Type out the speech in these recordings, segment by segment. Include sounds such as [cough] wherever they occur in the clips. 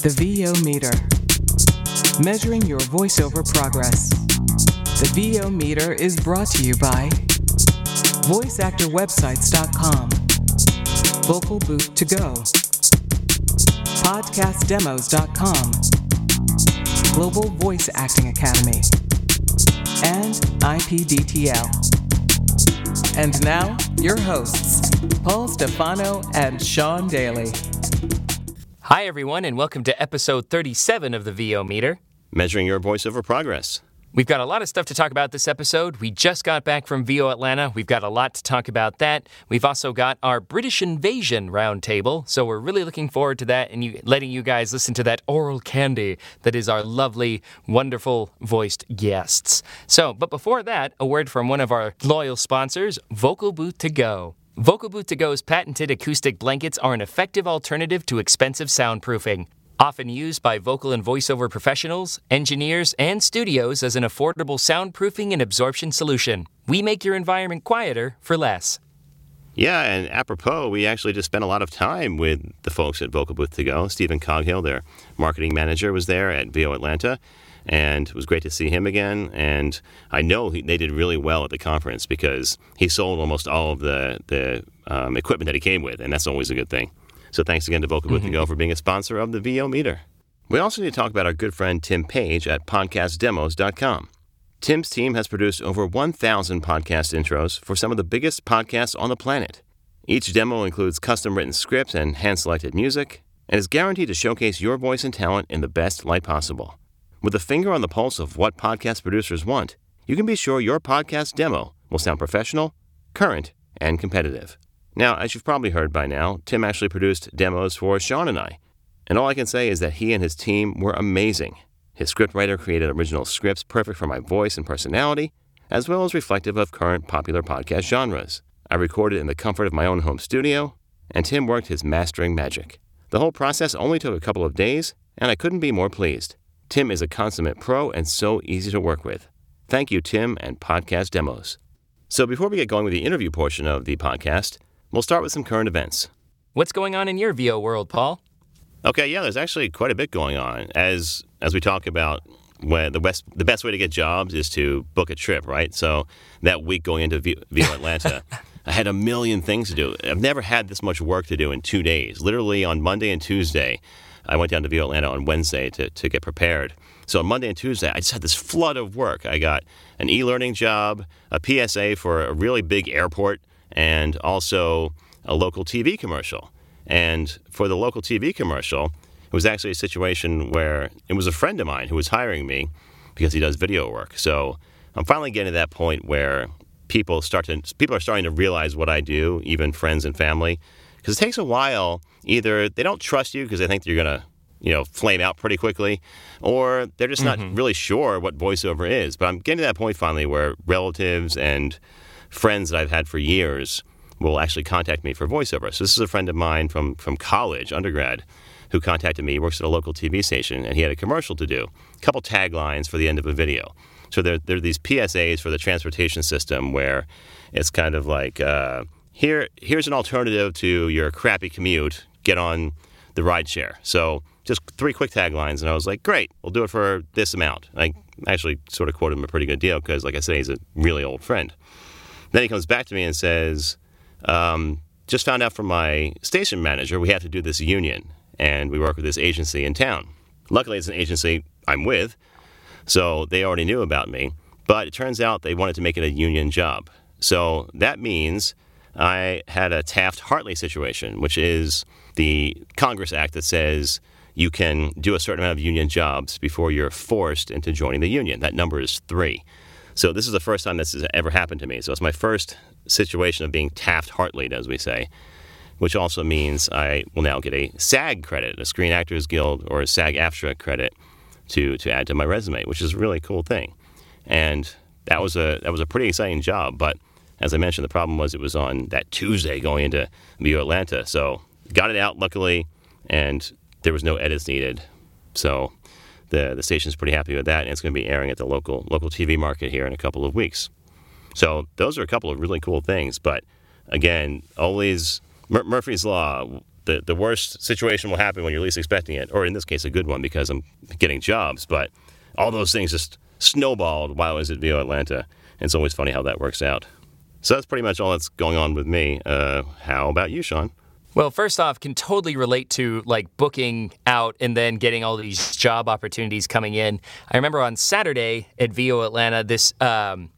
The VO Meter. Measuring your voiceover progress. The VO Meter is brought to you by VoiceActorWebsites.com, Vocal Booth to Go, PodcastDemos.com, Global Voice Acting Academy, and IPDTL. And now, your hosts, Paul Stefano and Sean Daly. Hi, everyone, and welcome to episode 37 of the VO Meter. Measuring your voiceover progress. We've got a lot of stuff to talk about this episode. We just got back from VO Atlanta. We've got a lot to talk about that. We've also got our British Invasion roundtable, so we're really looking forward to that and you, letting you guys listen to that oral candy that is our lovely, wonderful voiced guests. So, but before that, a word from one of our loyal sponsors, Vocal Booth to Go. Vocal Booth to Go's patented acoustic blankets are an effective alternative to expensive soundproofing. Often used by vocal and voiceover professionals, engineers, and studios as an affordable soundproofing and absorption solution. We make your environment quieter for less. Yeah, and apropos, we actually just spent a lot of time with the folks at Vocal Booth to Go. Stephen Coghill, their marketing manager, was there at VO Atlanta, and it was great to see him again. And I know he, they did really well at the conference because he sold almost all of the the um, equipment that he came with, and that's always a good thing. So thanks again to Vocal Booth to Go for being a sponsor of the VO Meter. We also need to talk about our good friend Tim Paige at PodcastDemos.com. Tim's team has produced over 1,000 podcast intros for some of the biggest podcasts on the planet. Each demo includes custom written scripts and hand selected music, and is guaranteed to showcase your voice and talent in the best light possible. With a finger on the pulse of what podcast producers want, you can be sure your podcast demo will sound professional, current, and competitive. Now, as you've probably heard by now, Tim actually produced demos for Sean and I. And all I can say is that he and his team were amazing. His scriptwriter created original scripts perfect for my voice and personality, as well as reflective of current popular podcast genres. I recorded in the comfort of my own home studio, and Tim worked his mastering magic. The whole process only took a couple of days, and I couldn't be more pleased. Tim is a consummate pro and so easy to work with. Thank you, Tim and Podcast Demos. So, before we get going with the interview portion of the podcast, we'll start with some current events. What's going on in your VO world, Paul? Okay, yeah, there's actually quite a bit going on. As as we talk about when the best the best way to get jobs is to book a trip, right? So that week going into VO Atlanta, [laughs] I had a million things to do. I've never had this much work to do in two days. Literally on Monday and Tuesday, I went down to VO Atlanta on Wednesday to, to get prepared. So on Monday and Tuesday, I just had this flood of work. I got an e-learning job, a PSA for a really big airport, and also a local TV commercial. And for the local TV commercial, it was actually a situation where it was a friend of mine who was hiring me because he does video work. So I'm finally getting to that point where people start to people are starting to realize what I do, even friends and family, because it takes a while. Either they don't trust you because they think you're gonna you know flame out pretty quickly, or they're just not really sure what voiceover is. But I'm getting to that point finally where relatives and friends that I've had for years will actually contact me for voiceover. So this is a friend of mine from from college, undergrad, who contacted me. He works at a local TV station, and he had a commercial to do, a couple taglines for the end of a video. So there, there are these PSAs for the transportation system where it's kind of like uh, here here's an alternative to your crappy commute. Get on the ride share. So just three quick taglines, and I was like, great, we'll do it for this amount. I actually sort of quoted him a pretty good deal because, like I said, he's a really old friend. Then he comes back to me and says, um, just found out from my station manager we have to do this union, and we work with this agency in town. Luckily, it's an agency I'm with, so they already knew about me. But it turns out they wanted to make it a union job. So that means I had a Taft Hartley situation, which is the Congress Act that says you can do a certain amount of union jobs before you're forced into joining the union. That number is three. So this is the first time this has ever happened to me. So it's my first situation of being Taft Hartley, as we say, which also means I will now get a SAG credit, a Screen Actors Guild or a SAG AFTRA credit to, to add to my resume, which is a really cool thing. And that was a that was a pretty exciting job. But as I mentioned, the problem was it was on that Tuesday going into VO Atlanta. So got it out luckily, and there was no edits needed. So the the station's pretty happy with that, and it's going to be airing at the local local TV market here in a couple of weeks. So those are a couple of really cool things. But again, always Mur- Murphy's Law. the, the worst situation will happen when you're least expecting it, or in this case, a good one because I'm getting jobs. But all those things just snowballed while I was at VO Atlanta. And it's always funny how that works out. So that's pretty much all that's going on with me. Uh, how about you, Sean? Well, first off, can totally relate to like booking out and then getting all these job opportunities coming in. I remember on Saturday at VO Atlanta, this um,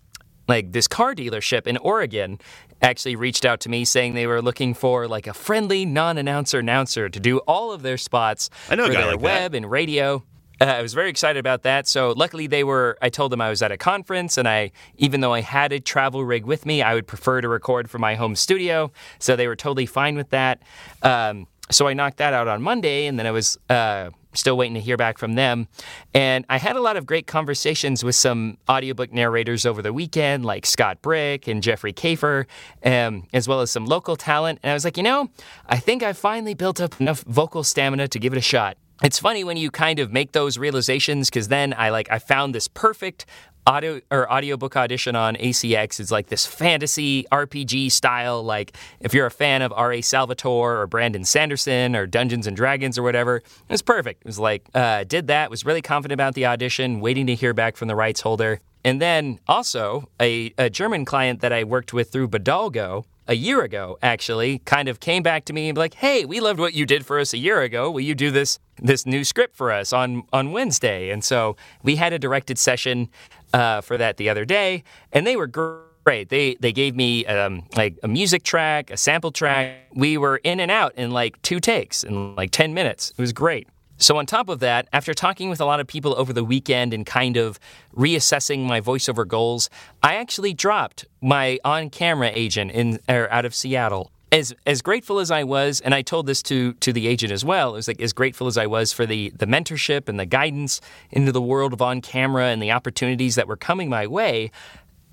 like this car dealership in Oregon actually reached out to me saying they were looking for like a friendly non-announcer announcer to do all of their spots I know for their like that. web and radio. Uh, [laughs] I was very excited about that. So luckily they were. I told them I was at a conference, and I, even though I had a travel rig with me, I would prefer to record from my home studio. So they were totally fine with that. Um, so I knocked that out on Monday, and then I was uh, still waiting to hear back from them. And I had a lot of great conversations with some audiobook narrators over the weekend, like Scott Brick and Jeffrey Kafer, um, as well as some local talent. And I was like, you know, I think I finally built up enough vocal stamina to give it a shot. It's funny when you kind of make those realizations because then I like I found this perfect audio or audiobook audition on ACX. It's like this fantasy RPG style. Like if you're a fan of R.A. Salvatore or Brandon Sanderson or Dungeons and Dragons or whatever, it was perfect. It was like uh, did that. Was really confident about the audition, waiting to hear back from the rights holder. And then also a, a German client that I worked with through Bodalgo a year ago actually kind of came back to me and be like, "Hey, we loved what you did for us a year ago. Will you do this this new script for us on on Wednesday?" And so we had a directed session uh, for that the other day, and they were great. They they gave me um, like a music track, a sample track. We were in and out in like two takes in like ten minutes. It was great. So, on top of that, after talking with a lot of people over the weekend and kind of reassessing my voiceover goals, I actually dropped my on camera agent in, or out of Seattle. As, as grateful as I was, and I told this to, to the agent as well, it was like as grateful as I was for the, the mentorship and the guidance into the world of on camera and the opportunities that were coming my way,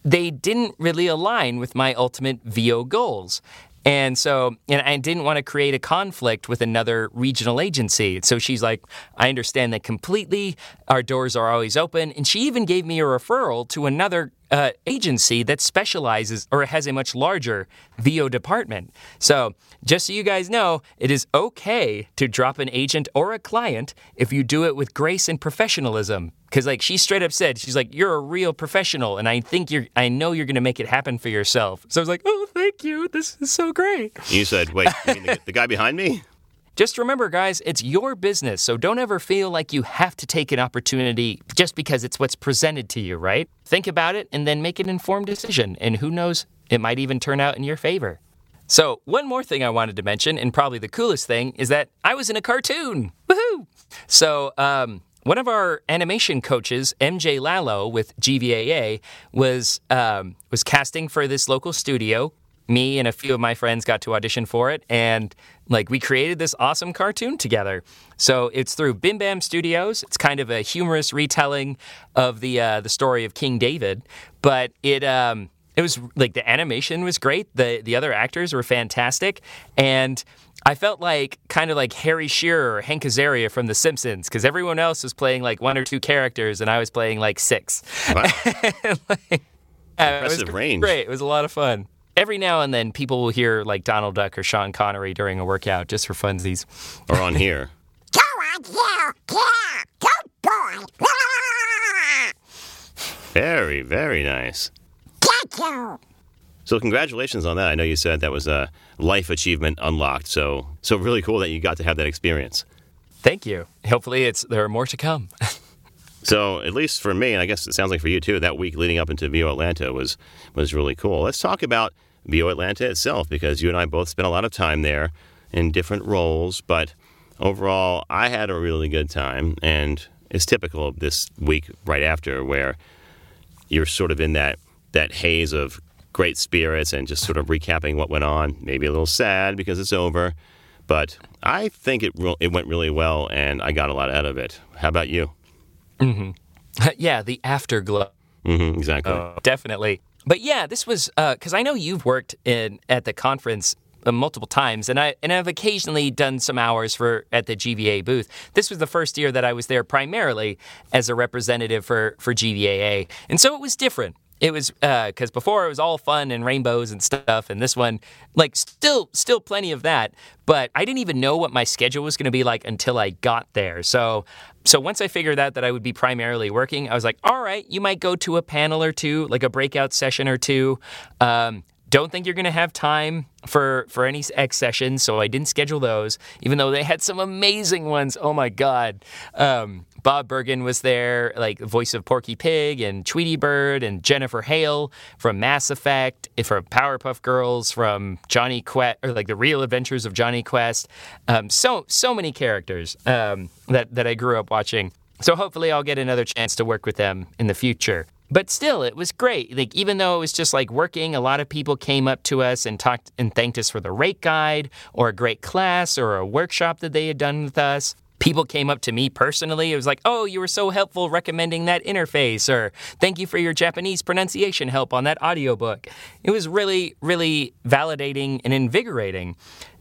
they didn't really align with my ultimate VO goals. And so, and I didn't want to create a conflict with another regional agency. So she's like, I understand that completely. Our doors are always open. And she even gave me a referral to another uh, agency that specializes or has a much larger VO department. So, just so you guys know, it is okay to drop an agent or a client if you do it with grace and professionalism. Because, like, she straight up said, she's like, You're a real professional, and I think you're, I know you're going to make it happen for yourself. So I was like, Oh, thank you. This is so great. You said, wait, the, the guy behind me? Just remember, guys, it's your business, so don't ever feel like you have to take an opportunity just because it's what's presented to you, right? Think about it and then make an informed decision, and who knows, it might even turn out in your favor. So, one more thing I wanted to mention, and probably the coolest thing, is that I was in a cartoon. Woohoo! So, um, one of our animation coaches, MJ Lallo with GVAA, was um, was casting for this local studio. Me and a few of my friends got to audition for it, and like we created this awesome cartoon together. So it's through Bim Bam Studios. It's kind of a humorous retelling of the uh, the story of King David, but it. Um, it was like the animation was great. The the other actors were fantastic, and I felt like kind of like Harry Shearer or Hank Azaria from The Simpsons because everyone else was playing like one or two characters, and I was playing like six. Wow. [laughs] Like, uh, it was Impressive range. Great. It was a lot of fun. Every now and then, people will hear like Donald Duck or Sean Connery during a workout just for funsies. Or on here? [laughs] Go on, you, yeah, good boy. Very, very nice. Thank you. So congratulations on that. I know you said that was a life achievement unlocked. So so really cool that you got to have that experience. Thank you. Hopefully, it's there are more to come. [laughs] So at least for me, and I guess it sounds like for you too, that week leading up into VO Atlanta was was really cool. Let's talk about VO Atlanta itself because you and I both spent a lot of time there in different roles, but overall I had a really good time and it's typical of this week right after where you're sort of in that that haze of great spirits and just sort of recapping what went on, maybe a little sad because it's over, but I think it re- it went really well and I got a lot out of it. How about you? [laughs] yeah, the afterglow. hmm exactly. Definitely. But yeah, this was because I know you've worked in at the conference uh, multiple times, and I and I've occasionally done some hours for at the GVA booth. This was the first year that I was there primarily as a representative for for GVAA, and so it was different. it was because before it was all fun and rainbows and stuff, and this one, like, still, still plenty of that. But I didn't even know what my schedule was going to be like until I got there. So, so once I figured out that I would be primarily working, I was like, all right, you might go to a panel or two, like a breakout session or two. Um, don't think you're going to have time for for any X sessions, so I didn't schedule those. Even though they had some amazing ones. Oh my God! Um, Bob Bergen was there, like voice of Porky Pig and Tweety Bird, and Jennifer Hale from Mass Effect, from Powerpuff Girls, from Jonny Quest, or like the Real Adventures of Jonny Quest. Um, so so many characters um, that that I grew up watching. So hopefully I'll get another chance to work with them in the future. But still, it was great. Like even though it was just like working, a lot of people came up to us and talked and thanked us for the rate guide or a great class or a workshop that they had done with us. People came up to me personally. It was like, "Oh, you were so helpful recommending that interface," or "Thank you for your Japanese pronunciation help on that audiobook." It was really, really validating and invigorating.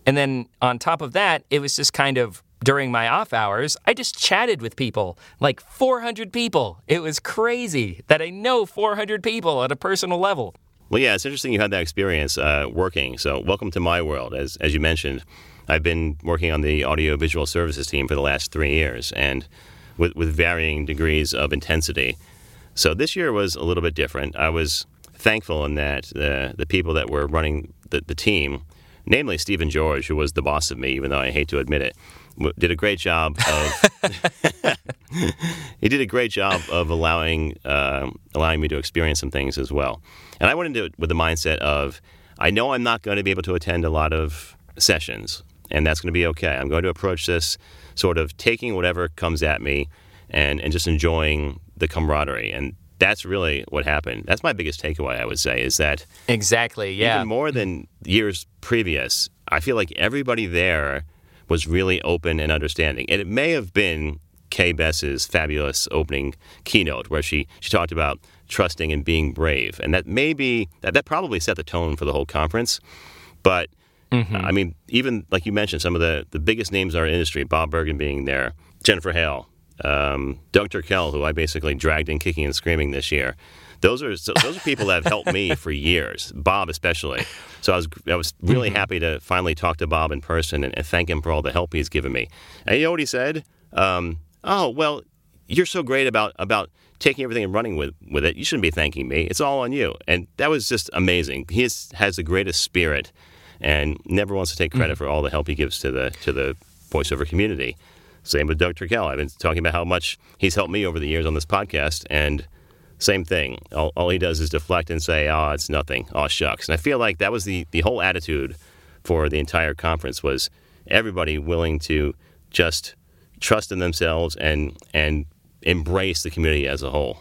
And then on top of that, it was just kind of during my off hours, I just chatted with people, like 400 people. It was crazy that I know 400 people at a personal level. Well, yeah, it's interesting you had that experience uh, working. So, welcome to my world. As, as you mentioned, I've been working on the audiovisual services team for the last three years and with, with varying degrees of intensity. So, this year was a little bit different. I was thankful in that uh, the people that were running the, the team, namely Stephen George, who was the boss of me, even though I hate to admit it, did a great job of [laughs] he did a great job of allowing uh, allowing me to experience some things as well. And I went into it with the mindset of I know I'm not going to be able to attend a lot of sessions, and that's going to be okay. I'm going to approach this sort of taking whatever comes at me and and just enjoying the camaraderie and that's really what happened. That's my biggest takeaway, I would say, is that exactly, yeah, even more than years previous. I feel like everybody there was really open and understanding. And it may have been Kay Bess's fabulous opening keynote where she, she talked about trusting and being brave. And that may be, that, that probably set the tone for the whole conference. But mm-hmm. I mean, even like you mentioned, some of the, the biggest names in our industry, Bob Bergen being there, Jennifer Hale, um, Doug Turkel, who I basically dragged in kicking and screaming this year. Those are so those are people that have helped me for years, Bob especially. So I was I was really mm-hmm. happy to finally talk to Bob in person and, and, thank him for all the help he's given me. And you know what he said? Um, oh well, you're so great about about taking everything and running with with it. You shouldn't be thanking me. It's all on you. And that was just amazing. He is, has the greatest spirit and never wants to take credit mm-hmm. for all the help he gives to the to the voiceover community. Same with Doug Turkel. I've been talking about how much he's helped me over the years on this podcast, and same thing. All, all, he does is deflect and say, "Oh, it's nothing. Oh, shucks." And I feel like that was the the whole attitude for the entire conference was everybody willing to just trust in themselves and and embrace the community as a whole.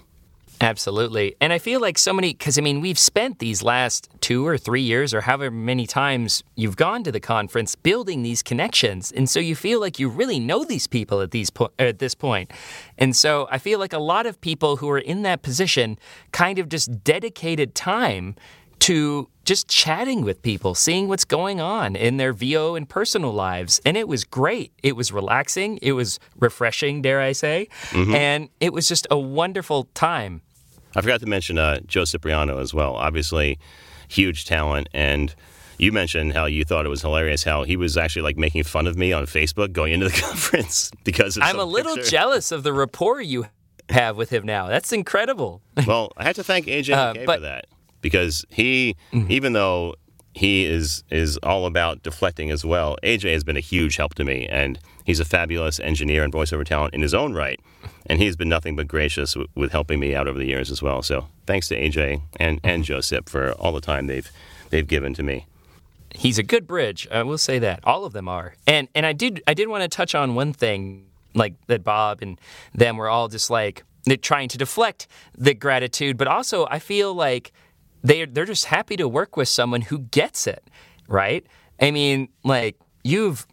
Absolutely. And I feel like so many, because I mean, we've spent these last two or three years, or however many times you've gone to the conference, building these connections. And so you feel like you really know these people at, these po- at this point. And so I feel like a lot of people who are in that position kind of just dedicated time to just chatting with people, seeing what's going on in their VO and personal lives. And it was great. It was relaxing. It was refreshing, dare I say. Mm-hmm. And it was just a wonderful time. I forgot to mention uh, Joe Cipriano as well. Obviously, huge talent. And you mentioned how you thought it was hilarious how he was actually like making fun of me on Facebook going into the [laughs] conference because I'm a little picture. jealous of the rapport you have with him now. That's incredible. well, I have to thank AJ uh, but, for that because he, mm-hmm. even though he is is all about deflecting as well. AJ has been a huge help to me, and he's a fabulous engineer and voiceover talent in his own right. And he's been nothing but gracious w- with helping me out over the years as well. So thanks to AJ and and Joseph for all the time they've they've given to me. He's a good bridge. I will say that all of them are. And and I did I did want to touch on one thing like that Bob and them were all just like trying to deflect the gratitude, but also I feel like they they're just happy to work with someone who gets it, right? I mean, like you've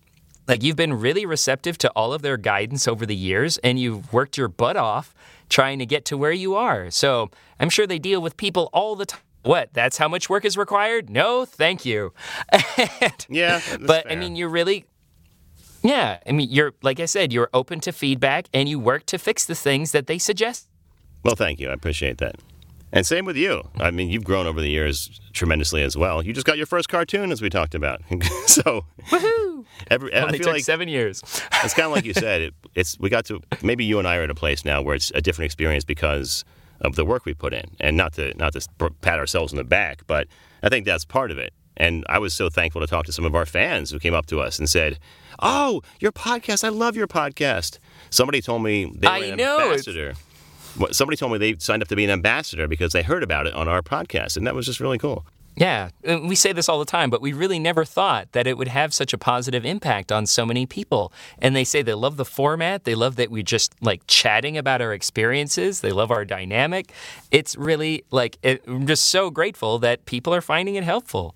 like you've been really receptive to all of their guidance over the years and you've worked your butt off trying to get to where you are. So, I'm sure they deal with people all the time. What? That's how much work is required? No, thank you. [laughs] and, yeah, but fair. I mean, you're really yeah, I mean, you're like I said, you're open to feedback and you work to fix the things that they suggest. Well, thank you. I appreciate that. And same with you. I mean, you've grown over the years tremendously as well. You just got your first cartoon, as we talked about. [laughs] so, Woohoo! every, I Only feel took like seven years. it's kind of like you said. It, it's we got to maybe you and I are at a place now where it's a different experience because of the work we put in, and not to not to pat ourselves on the back, but I think that's part of it. And I was so thankful to talk to some of our fans who came up to us and said, "Oh, your podcast! I love your podcast." Somebody told me they were I an know, ambassador. What- Somebody told me they signed up to be an ambassador because they heard about it on our podcast, and that was just really cool. Yeah, we say this all the time, but we really never thought that it would have such a positive impact on so many people. And they say they love the format, they love that we're just like chatting about our experiences, they love our dynamic. It's really like, it, I'm just so grateful that people are finding it helpful.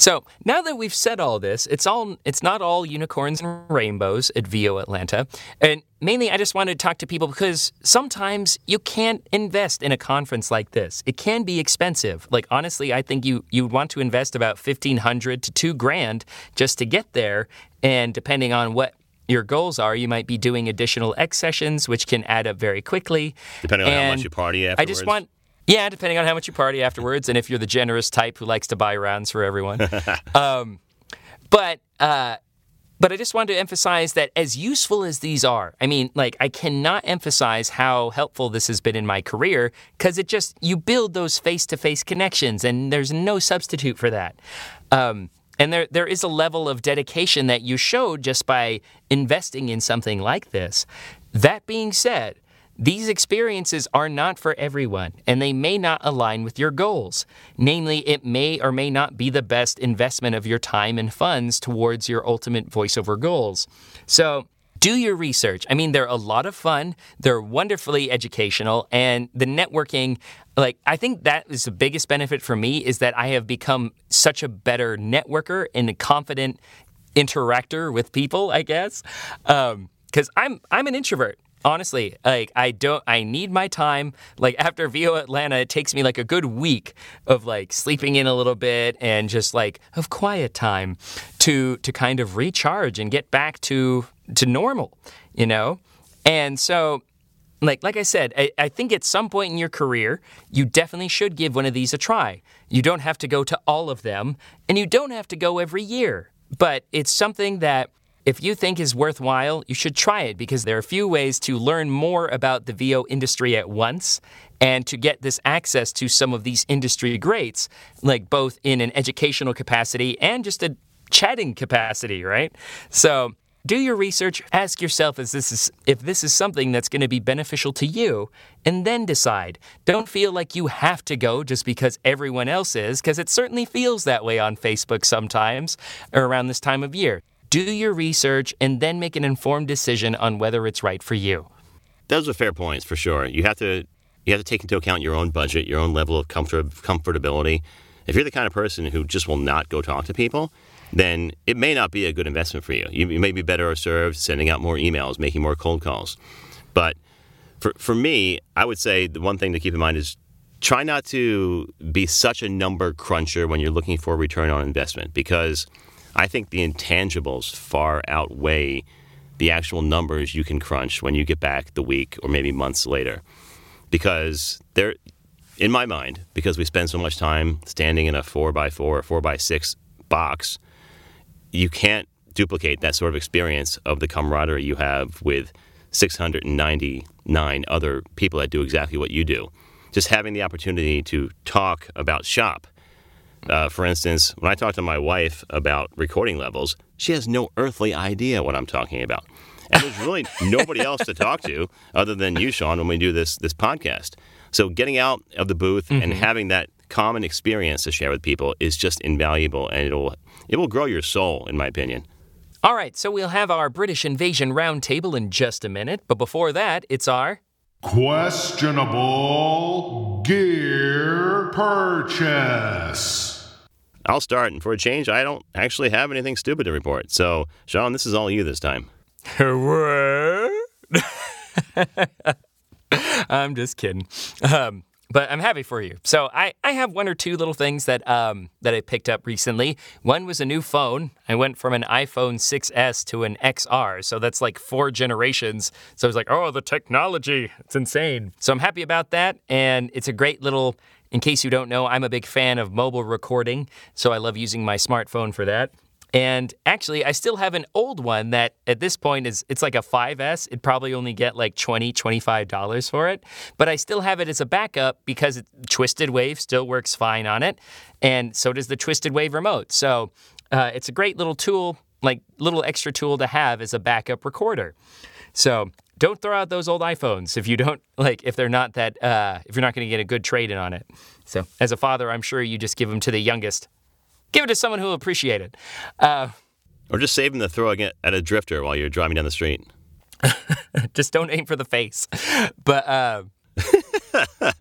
So now that we've said all this, it's all it's not all unicorns and rainbows at VO Atlanta. And mainly I just wanted to talk to people because sometimes you can't invest in a conference like this. It can be expensive. Like honestly, I think you you would want to invest about fifteen hundred to two grand just to get there. And depending on what your goals are, you might be doing additional X sessions, which can add up very quickly. Depending on how much you party afterwards. I just want yeah, depending on how much you party afterwards, and if you're the generous type who likes to buy rounds for everyone. [laughs] um, but uh, but I just wanted to emphasize that as useful as these are, I mean, like I cannot emphasize how helpful this has been in my career because it just you build those face-to-face connections, and there's no substitute for that. Um, and there, there is a level of dedication that you showed just by investing in something like this. That being said, these experiences are not for everyone, and they may not align with your goals. Namely, it may or may not be the best investment of your time and funds towards your ultimate voiceover goals. So, do your research. I mean, they're a lot of fun, they're wonderfully educational, and the networking, like, I think that is the biggest benefit for me is that I have become such a better networker and a confident interactor with people, I guess. Um, because I'm, I'm an introvert honestly like i don't i need my time like after vo atlanta it takes me like a good week of like sleeping in a little bit and just like of quiet time to to kind of recharge and get back to to normal you know and so like like I said, I, I think at some point in your career, you definitely should give one of these a try. You don't have to go to all of them, and you don't have to go every year. But it's something that if you think is worthwhile, you should try it because there are a few ways to learn more about the VO industry at once and to get this access to some of these industry greats, like both in an educational capacity and just a chatting capacity, right? So do your research, ask yourself if this is if this is something that's going to be beneficial to you, and then decide. Don't feel like you have to go just because everyone else is, because it certainly feels that way on Facebook sometimes or around this time of year. Do your research and then make an informed decision on whether it's right for you. Those are fair points for sure. You have to you have to take into account your own budget, your own level of comfort comfortability. If you're the kind of person who just will not go talk to people, then it may not be a good investment for you. You, you may be better served sending out more emails, making more cold calls. But for for me, I would say the one thing to keep in mind is try not to be such a number cruncher when you're looking for return on investment because I think the intangibles far outweigh the actual numbers you can crunch when you get back the week or maybe months later. Because they're, in my mind, because we spend so much time standing in a four by four or four by six box, you can't duplicate that sort of experience of the camaraderie you have with 699 other people that do exactly what you do. Just having the opportunity to talk about shop. Uh, for instance, when I talk to my wife about recording levels, she has no earthly idea what I'm talking about. And there's really [laughs] nobody else to talk to other than you, Sean, when we do this this podcast. So getting out of the booth and having that common experience to share with people is just invaluable, and it'll it will grow your soul, in my opinion. All right, so we'll have our British Invasion roundtable in just a minute, but before that, it's our Questionable gear purchase. I'll start, and for a change, I don't actually have anything stupid to report. So, Sean, this is all you this time. [laughs] What? [laughs] I'm just kidding. Um, but I'm happy for you. So I, I have one or two little things that um that I picked up recently. One was a new phone. I went from an iPhone 6s to an XR, so that's like four generations. So I was like, oh, the technology, it's insane. So I'm happy about that, and it's a great little. In case you don't know, I'm a big fan of mobile recording, so I love using my smartphone for that. And actually, I still have an old one that at this point is it's like a 5S. It'd probably only get like 20 $25 for it. But I still have it as a backup because it, Twisted Wave still works fine on it. And so does the Twisted Wave remote. So uh, it's a great little tool, like little extra tool to have as a backup recorder. So don't throw out those old iPhones if you don't [laughs] like if they're not that uh, if you're not going to get a good trade in on it. So as a father, I'm sure you just give them to the youngest Give it to someone who will appreciate it. Uh, Or just save them the throw it at a drifter while you're driving down the street. [laughs] just don't aim for the face. But uh, [laughs]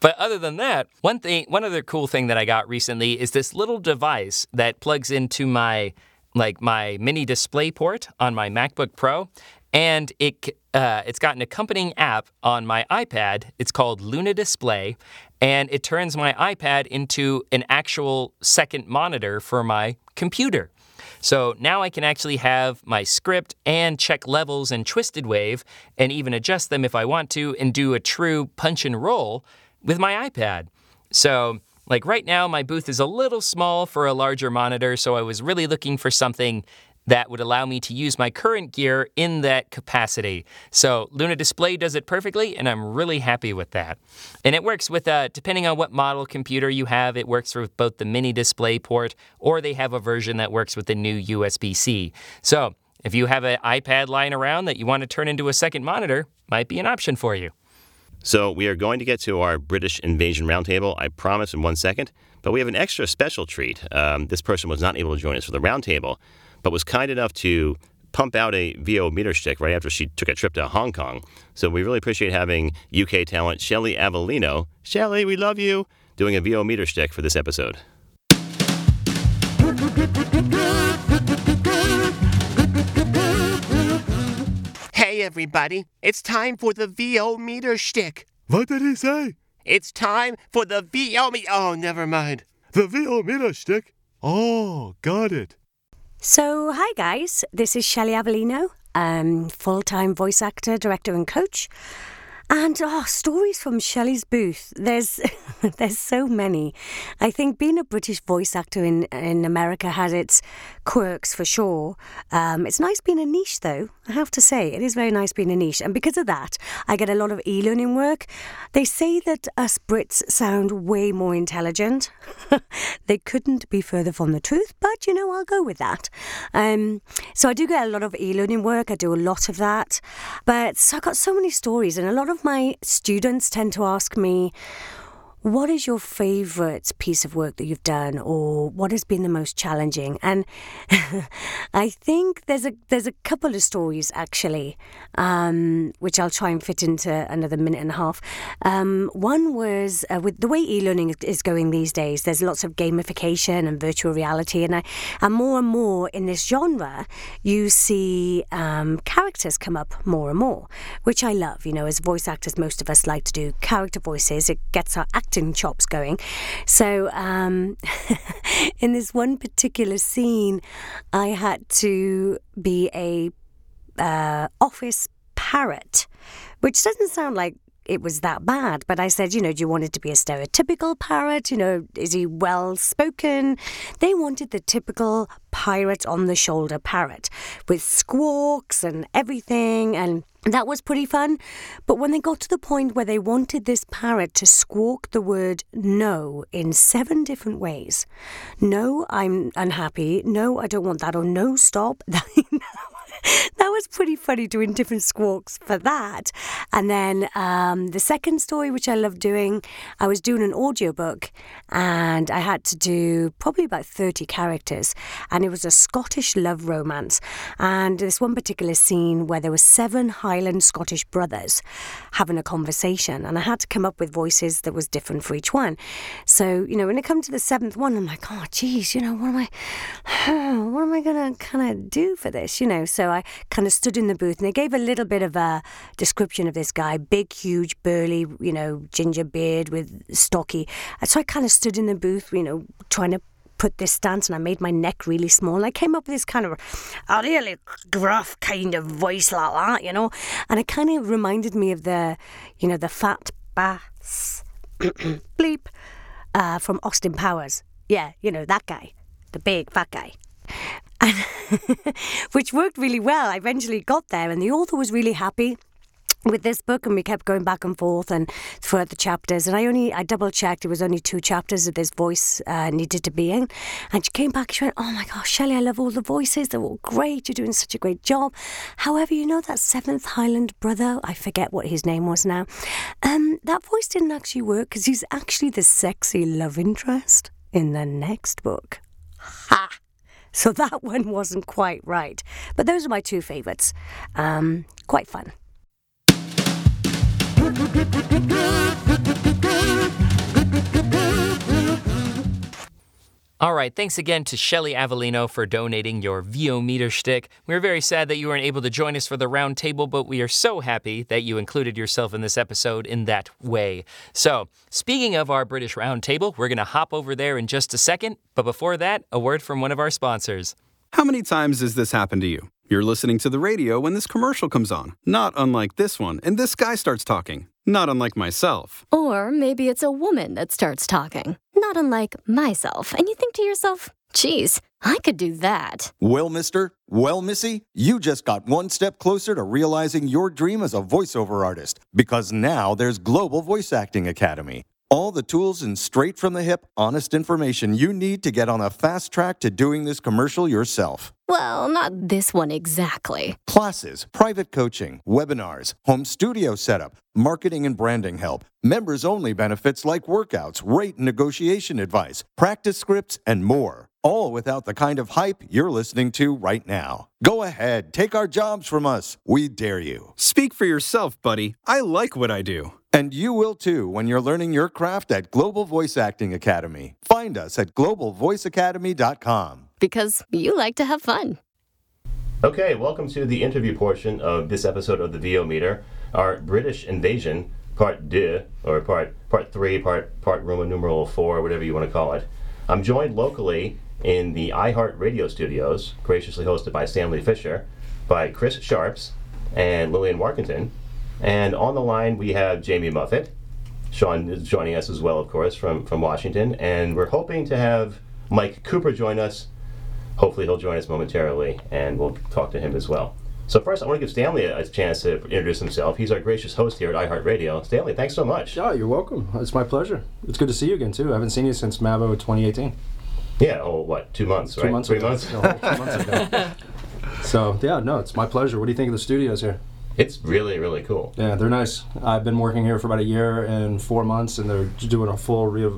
but other than that, one thing, one other cool thing that I got recently is this little device that plugs into my like my mini display port on my MacBook Pro, and it uh, it's got an accompanying app on my iPad. It's called Luna Display, and it turns my iPad into an actual second monitor for my computer. So now I can actually have my script and check levels in Twisted Wave and even adjust them if I want to and do a true punch and roll with my iPad. So, like right now, my booth is a little small for a larger monitor, so I was really looking for something that would allow me to use my current gear in that capacity. So Luna Display does it perfectly, and I'm really happy with that. And it works with, uh, depending on what model computer you have, it works with both the mini display port or they have a version that works with the new USB C. So if you have an iPad lying around that you want to turn into a second monitor, might be an option for you. So we are going to get to our British Invasion Roundtable, I promise, in one second. But we have an extra special treat. Um, this person was not able to join us for the roundtable, but was kind enough to pump out a VO meter stick right after she took a trip to Hong Kong. So we really appreciate having UK talent Shelley Avellino. Shelley, we love you, doing a VO meter stick for this episode. Hey everybody, it's time for the VO meter stick. What did he say? It's time for the VO me. Oh, never mind. The VO meter stick? Oh, got it. So, hi guys, this is Shelley Avellino, um, full time voice actor, director, and coach. And oh, stories from Shelley's booth. There's [laughs] there's so many. I think being a British voice actor in in America has its quirks for sure. Um, it's nice being a niche though. I have to say, it is very nice being a niche, and because of that, I get a lot of e-learning work. They say that us Brits sound way more intelligent. [laughs] they couldn't be further from the truth, but you know, I'll go with that. Um, so I do get a lot of e-learning work. I do a lot of that, but I've got so many stories, and a lot of my students tend to ask me, what is your favorite piece of work that you've done or what has been the most challenging? And [laughs] i think there's a there's a couple of stories actually um, which i'll try and fit into another minute and a half. Um, one was uh, with the way e-learning is going these days there's lots of gamification and virtual reality. And I, and more and more in this genre you see um, characters come up more and more which i love. You know as voice actors most of us like to do character voices. It gets our acting chops going. So, um, [laughs] in this one particular scene, I had to be a uh, office parrot, which doesn't sound like it was that bad. But I said, you know, do you want it to be a stereotypical parrot? You know, is he well spoken? They wanted the typical pirate on the shoulder parrot with squawks and everything. And that was pretty fun. But when they got to the point where they wanted this parrot to squawk the word no in seven different ways no, I'm unhappy. No, I don't want that. Or no, stop. [laughs] [laughs] that was pretty funny doing different squawks for that. And then um, the second story, which I love doing, I was doing an audiobook and I had to do probably about 30 characters. And it was a Scottish love romance. And this one particular scene where there were seven Highland Scottish brothers having a conversation. And I had to come up with voices that was different for each one. So, you know, when it comes to the seventh one, I'm like, oh, geez, you know, what am I, [sighs] what am I going to kind of do for this, you know? So So I kind of stood in the booth and they gave a little bit of a description of this guy big, huge, burly, you know, ginger beard with stocky. So I kind of stood in the booth, you know, trying to put this stance and I made my neck really small and I came up with this kind of a really gruff kind of voice like that, you know. And it kind of reminded me of the, you know, the fat bass [clears throat] bleep uh, from Austin Powers. Yeah, you know, that guy, the big fat guy. [laughs] Which worked really well. I eventually got there, and the author was really happy with this book and we kept going back and forth and throughout the chapters. And I only I double checked it was only two chapters that this voice uh, needed to be in. And she came back she went oh my gosh Shelley I love all the voices. They're all great. You're doing such a great job. However you know that seventh Highland brother I forget what his name was now um that voice didn't actually work because he's actually the sexy love interest in the next book. Ha [laughs] so that one wasn't quite right. But those are my two favourites um quite fun All right, thanks again to Shelley Avellino for donating your VO meter shtick. We're very sad that you weren't able to join us for the round table, but we are so happy that you included yourself in this episode in that way. So, speaking of our British round table, we're going to hop over there in just a second. But before that, a word from one of our sponsors. How many times has this happened to you? You're listening to the radio when this commercial comes on, not unlike this one, and this guy starts talking, not unlike myself. Or maybe it's a woman that starts talking, not unlike myself, and you think to yourself, geez, I could do that. Well, mister, well, missy, you just got one step closer to realizing your dream as a voiceover artist because now there's Global Voice Acting Academy. All the tools and straight from the hip, honest information you need to get on a fast track to doing this commercial yourself. Well, not this one exactly. Classes, private coaching, webinars, home studio setup, marketing and branding help, members only benefits like workouts, rate and negotiation advice, practice scripts, and more. All without the kind of hype you're listening to right now. Go ahead, take our jobs from us. We dare you. Speak for yourself, buddy. I like what I do. And you will too when you're learning your craft at Global Voice Acting Academy. Find us at globalvoiceacademy.com. Because you like to have fun. Okay, welcome to the interview portion of this episode of the VO Meter, our British invasion, part deux, or part part three, part part Roman numeral four, whatever you want to call it. I'm joined locally in the iHeart Radio studios, graciously hosted by Stanley Fisher, by Chris Sharpes and Lillian Warkentin. And on the line we have Jamie Muffett. Sean is joining us as well, of course, from, from Washington. And we're hoping to have Mike Cooper join us. Hopefully he'll join us momentarily and we'll talk to him as well. So first, I want to give Stanley a, a chance to introduce himself. He's our gracious host here at iHeartRadio. Stanley, thanks so much. Yeah, you're welcome. It's my pleasure. It's good to see you again too. I haven't seen you since MAVO 2018. Yeah, oh, what, two months, Two right? months Three ago. months? No, two months ago. [laughs] So yeah, no, it's my pleasure. What do you think of the studios here? It's really, really cool. Yeah, they're nice. I've been working here for about a year and four months, and they're doing a full re.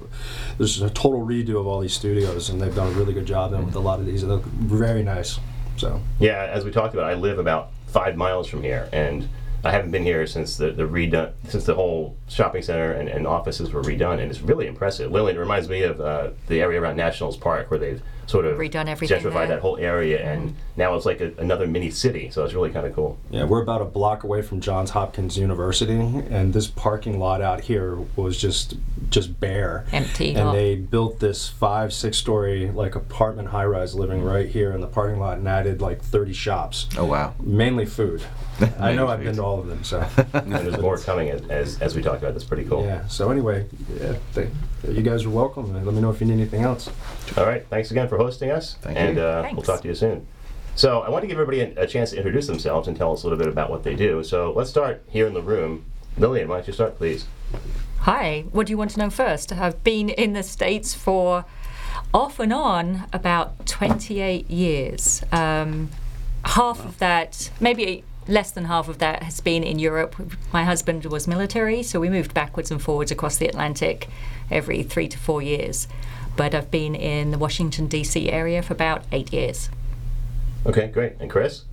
There's a total redo of all these studios, and they've done a really good job then with a lot of these. They look very nice. So Yeah, as we talked about, I live about five miles from here, and I haven't been here since the, the redone since the whole shopping center and, and offices were redone, and it's really impressive. Lillian, it reminds me of uh, the area around Nationals Park where they've sort of Redone everything gentrified there. that whole area, mm-hmm. and now it's like a, another mini city. So it's really kind of cool. Yeah, we're about a block away from Johns Hopkins University, and this parking lot out here was just just bare, Empty. And Oh. they built this five, six story like apartment high rise living right here in the parking lot, and added like 30 shops. Oh wow! Mainly food. [laughs] I know I've been to all of them, so. [laughs] and there's more coming as, as, as we talk about. That's pretty cool. Yeah. So anyway, yeah, th- you guys are welcome. and Let me know if you need anything else. All right. Thanks again for hosting us. Thank and you. Uh, we'll talk to you soon. So I want to give everybody a, a chance to introduce themselves and tell us a little bit about what they do. So let's start here in the room. Lillian, why don't you start, please? Hi, what do you want to know first? I've been in the States for off and on about 28 years. Um, half of that, maybe less than half of that, has been in Europe. My husband was military, so we moved backwards and forwards across the Atlantic every three to four years. But I've been in the Washington, D.C. area for about eight years. Okay, great. And Chris?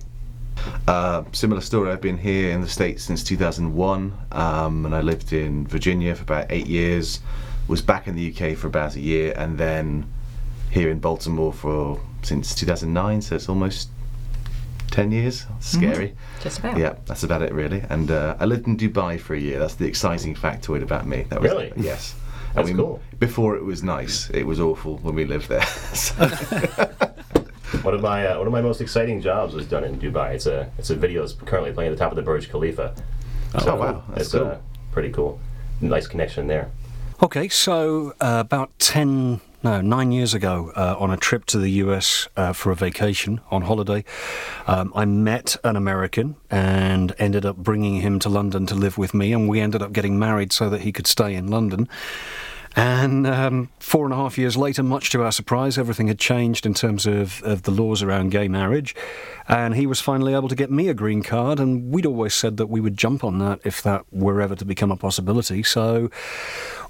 Uh, similar story. I've been here in the States since 2001, um, and I lived in Virginia for about eight years. Was back in the UK for about a year, and then here in Baltimore for since 2009. So it's almost 10 years. Scary. Just about. Yeah, that's about it really. And uh, I lived in Dubai for a year. That's the exciting factoid about me. That was, Really? Yes. That's I mean, cool. Before it was nice, it was awful when we lived there. [laughs] [laughs] One of my uh, one of my most exciting jobs was done in Dubai. It's a it's a video that's currently playing at the top of the Burj Khalifa. Oh, wow. That's it's cool. uh, pretty cool. Nice connection there. Okay, so uh, about 10, no, nine years ago, uh, on a trip to the US uh, for a vacation on holiday, um, I met an American and ended up bringing him to London to live with me, and we ended up getting married so that he could stay in London. And um, four and a half years later, much to our surprise, everything had changed in terms of, of the laws around gay marriage. And he was finally able to get me a green card. And we'd always said that we would jump on that if that were ever to become a possibility. So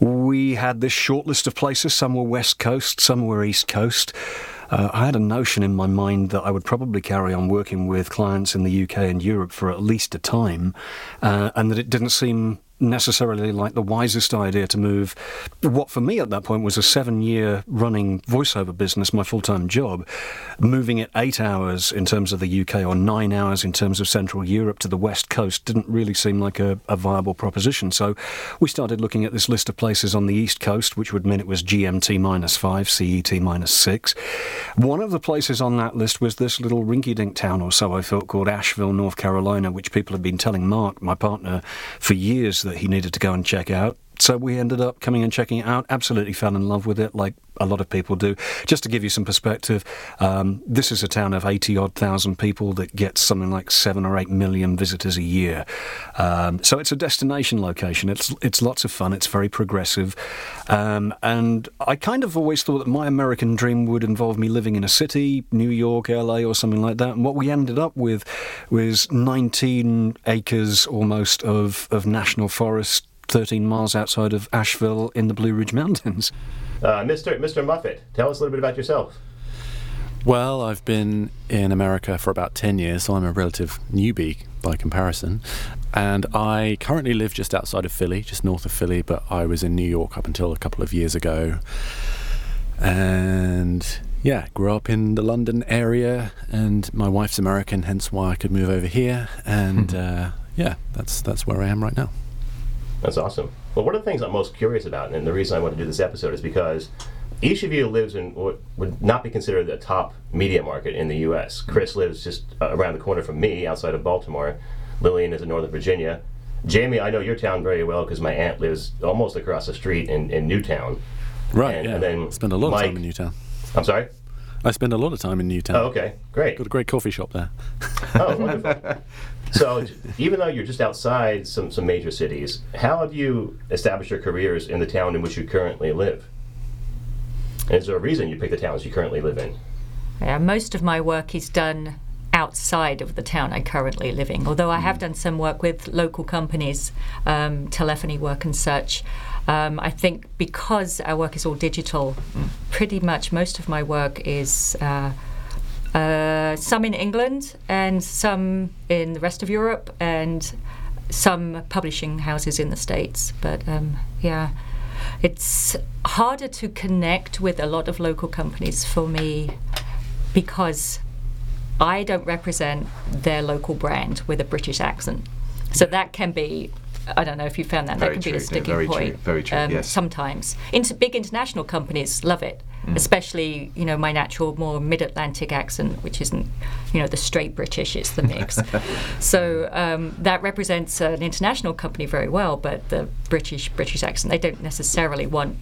we had this short list of places. Some were West Coast, some were East Coast. Uh, I had a notion in my mind that I would probably carry on working with clients in the UK and Europe for at least a time, uh, and that it didn't seem necessarily like the wisest idea to move what for me at that point was a seven year running voiceover business, my full time job, moving it eight hours in terms of the UK or nine hours in terms of Central Europe to the West Coast didn't really seem like a, a viable proposition. So we started looking at this list of places on the East Coast, which would mean it was GMT minus five, CET minus six. One of the places on that list was this little rinky dink town or so I felt called Asheville, North Carolina, which people had been telling Mark, my partner, for years that he needed to go and check out. So we ended up coming and checking it out. Absolutely fell in love with it, like a lot of people do. Just to give you some perspective, um, this is a town of 80 odd thousand people that gets something like seven or eight million visitors a year. Um, so it's a destination location. It's it's lots of fun. It's very progressive, um, and I kind of always thought that my American dream would involve me living in a city, New York, LA, or something like that. And what we ended up with was 19 acres almost of of national forest. 13 miles outside of Asheville in the Blue Ridge Mountains. [laughs] Uh, Mr. Mr. Muffett, tell us a little bit about yourself. Well, I've been in America for about 10 years, so I'm a relative newbie by comparison. And I currently live just outside of Philly, just north of Philly, but I was in New York up until a couple of years ago. And yeah, grew up in the London area, and my wife's American, hence why I could move over here. And [laughs] uh, yeah, that's that's where I am right now. That's awesome. Well, one of the things I'm most curious about, and the reason I want to do this episode is because each of you lives in what would not be considered the top media market in the U.S. Chris lives just uh, around the corner from me, outside of Baltimore. Lillian is in Northern Virginia. Jamie, I know your town very well because my aunt lives almost across the street in, in Newtown. Right, And, yeah. and then spend a lot Mike, of time in Newtown. I'm sorry? I spend a lot of time in Newtown. Oh, okay. Great. Got a great coffee shop there. Oh, wonderful. [laughs] so, even though you're just outside some, some major cities, how have you established your careers in the town in which you currently live? And is there a reason you pick the towns you currently live in? Yeah, most of my work is done outside of the town I currently live in, although I have done some work with local companies, um, telephony work and such. Um, I think because our work is all digital, pretty much most of my work is uh, uh, some in England and some in the rest of Europe and some publishing houses in the States. But um, yeah, it's harder to connect with a lot of local companies for me because I don't represent their local brand with a British accent. So that can be, I don't know if you found that, Very that can true, be a sticking very true, point. very true, um, yes. Sometimes. Big international companies love it, Mm. especially, you know, my natural, more mid Atlantic accent, which isn't, you know, the straight British, it's the mix. [laughs] so um, that represents an international company very well, but the British British accent, they don't necessarily want,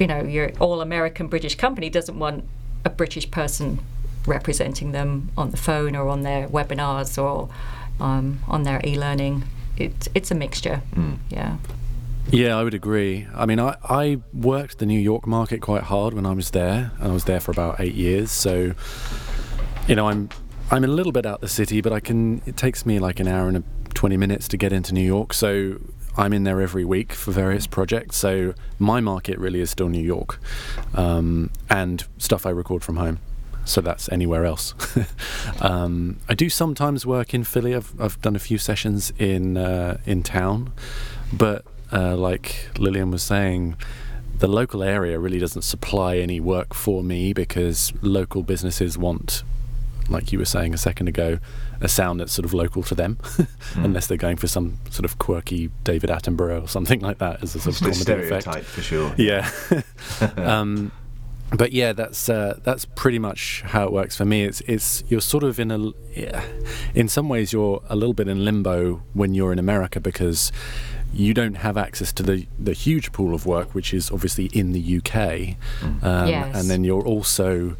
you know, your all American British company doesn't want a British person representing them on the phone or on their webinars or um, on their e-learning. It, it's a mixture. Yeah. Yeah, I would agree. I mean, I, I worked the New York market quite hard when I was there, and I was there for about eight years. So, you know, I'm I'm a little bit out the city, but I can. It takes me like an hour and a, twenty minutes to get into New York. So I'm in there every week for various projects. So my market really is still New York, um, and stuff I record from home. So that's anywhere else. [laughs] um, I do sometimes work in Philly. I've, I've done a few sessions in uh, in town, but uh, like Lillian was saying, the local area really doesn't supply any work for me because local businesses want like you were saying a second ago, a sound that's sort of local to them, [laughs] unless they're going for some sort of quirky David Attenborough or something like that as a sort of [laughs] comedy effect. for sure. Yeah. [laughs] um, but yeah, that's uh, that's pretty much how it works for me. It's it's you're sort of in a yeah, in some ways you're a little bit in limbo when you're in America because you don't have access to the the huge pool of work which is obviously in the UK, um, Yes. and then you're also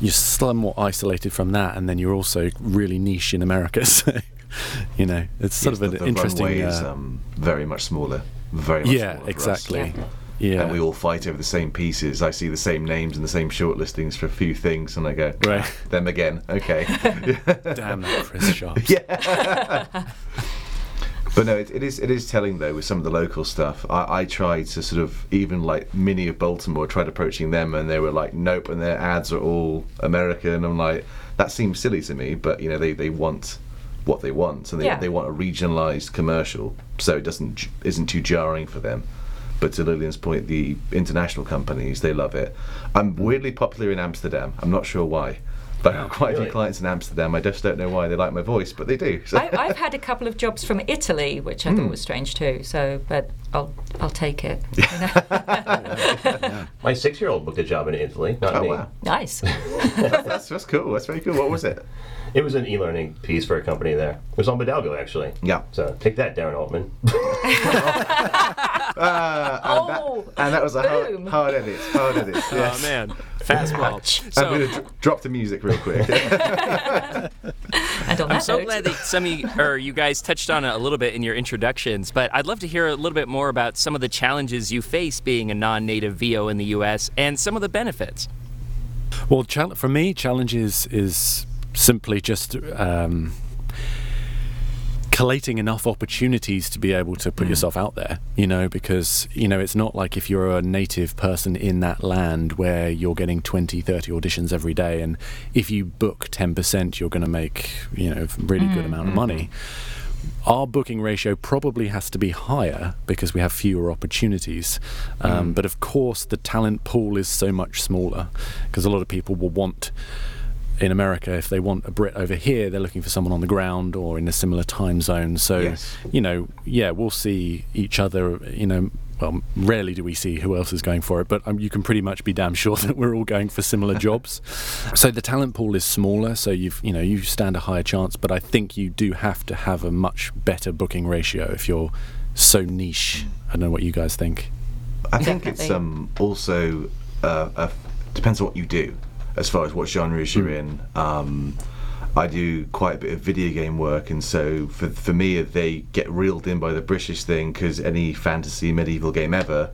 you're somewhat isolated from that, and then you're also really niche in America. [laughs] So you know it's sort Yes, of an the, the interesting. runway is uh, um, very much smaller. Very much Yeah, smaller exactly. Yeah. And we all fight over the same pieces. I see the same names and the same shortlistings for a few things, and I go, Right. "Ah, them again. Okay. [laughs] Damn that Chris [laughs] Sharp. yeah. But no, it, it is it is telling though with some of the local stuff. I, I tried to sort of even like Mini of Baltimore tried approaching them, and they were like, nope, and their ads are all American. I'm like, that seems silly to me, but you know they, they want what they want, and they, Yeah. they want a regionalised commercial, so it doesn't isn't too jarring for them. But to Lillian's point, the international companies they love it. I'm weirdly popular in Amsterdam. I'm not sure why. But I have quite a few really? clients in Amsterdam. I just don't know why they like my voice, but they do. So. I, I've had a couple of jobs from Italy, which I Hmm. thought was strange too. So, but I'll I'll take it. you [laughs] know. [laughs] My six-year-old booked a job in Italy, not Oh, me. wow. nice. that's, [laughs] that's, that's cool. That's very cool. What was it? It was an e-learning piece for a company there. It was on Bodalgo, actually. Yeah. So take that, Darren Altman. Uh, and, Oh, that, and that was a boom. hard, hard edit. Hard edit. [laughs] Yes. Oh man, [laughs] fastball. I'm So- going to dr- drop the music real quick. [laughs] And on I'm so note, glad that some of you, or you guys touched on it a little bit in your introductions, but I'd love to hear a little bit more about some of the challenges you face being a non-native VO in the U.S. and some of the benefits. Well, chal- for me, challenges is, is simply just um, collating enough opportunities to be able to put hmm. yourself out there, you know, because, you know, it's not like if you're a native person in that land where you're getting 20, 30 auditions every day, and if you book 10%, you're going to make, you know, a really good hmm, amount of hmm. money. Our booking ratio probably has to be higher because we have fewer opportunities. Um, But of course, the talent pool is so much smaller because a lot of people will want in America, if they want a Brit over here, they're looking for someone on the ground or in a similar time zone. So, Yes. you know, yeah, we'll see each other, you know. Well, rarely do we see who else is going for it, but um, you can pretty much be damn sure [laughs] that we're all going for similar [laughs] jobs. So the talent pool is smaller, so you've you know you stand a higher chance. But I think you do have to have a much better booking ratio if you're so niche. I don't know what you guys think. I think it's um, also uh, uh, depends on what you do, as far as what genres you're in. Um, I do quite a bit of video game work, and so for for me, they get reeled in by the British thing because any fantasy medieval game ever,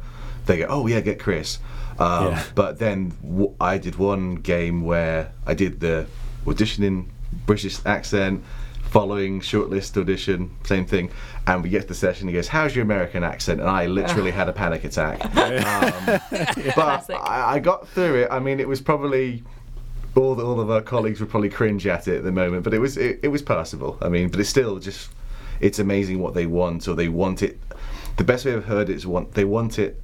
they go, oh yeah, get Chris. Um, Yeah. But then w- I did one game where I did the auditioning British accent. Following shortlist audition, same thing, and we get to the session. He goes, "How's your American accent?" And I literally had a panic attack. [laughs] Um, [laughs] but I, I got through it. I mean, it was probably all the, all of our colleagues would probably cringe at it at the moment, but it was it, it was passable. I mean, but it's still just it's amazing what they want, or they want it. The best way I've heard it is want they want it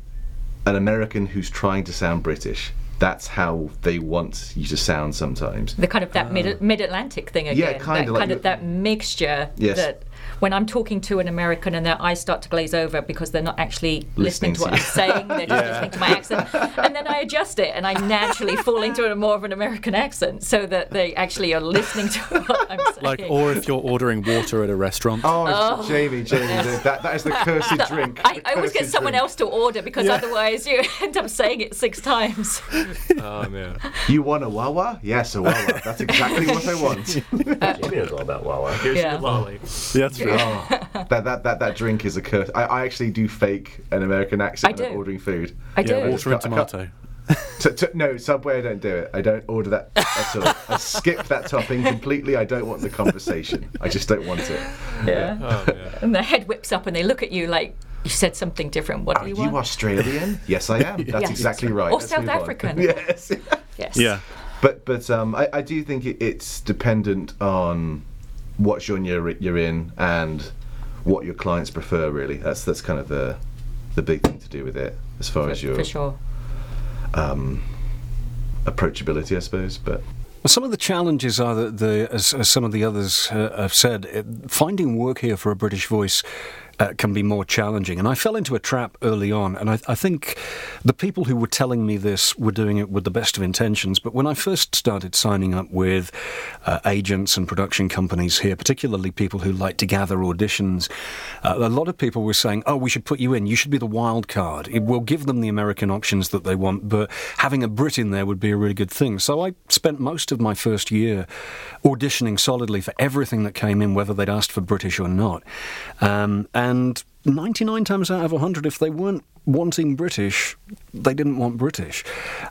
an American who's trying to sound British. That's how they want you to sound sometimes. the kind of that mid ah. mid Atlantic thing again. kinda that like kind of that mixture Yes. that when I'm talking to an American and their eyes start to glaze over because they're not actually listening, Listening to to what you. I'm saying, they're just listening to my accent, and then I adjust it and I naturally fall into a more of an American accent so that they actually are listening to [laughs] what I'm saying. Like, or if you're ordering water at a restaurant. Oh, oh. Jamie, Jamie, the- that that is the cursed drink. I, The I always get someone drink. else to order because Yeah. otherwise you [laughs] end up saying it six times. [laughs] Oh man. You want a Wawa? Yes, a Wawa. That's exactly what I want. Jamie knows all about Wawa. Here's Yeah. your lolly. That's true. Oh, [laughs] that, that, that, that drink is a curse. I, I actually do fake an American accent when I'm ordering food. I do. Water and I can't- tomato. [laughs] T- t- no, Subway, I don't do it. I don't order that at all. I skip that topping completely. I don't want the conversation. I just don't want it. Yeah. Oh man. And their head whips up and they look at you like you said something different. What Are do you want? Are you want? Australian? Yes, I am. [laughs] That's Yes. exactly right. Or Let's South. African. yes. yes. Yeah. But but um, I, I do think it, it's dependent on what genre you're- you're in and what your clients prefer. Really, that's that's kind of the the big thing to do with it as far For, as your for sure. um, approachability, I suppose. But Well, some of the challenges are that the, as, as some of the others uh, have said, it, finding work here for a British voice uh, can be more challenging. And I fell into a trap early on, and I, I, think the people who were telling me this were doing it with the best of intentions. But when I first started signing up with uh, agents and production companies here, particularly people who like to gather auditions, uh, a lot of people were saying, "Oh, we should put you in. You should be the wild card. It will give them the American options that they want, but having a Brit in there would be a really good thing." So I spent most of my first year auditioning solidly for everything that came in, whether they'd asked for British or not. Um, and 99 times out of 100, if they weren't wanting British, they didn't want British.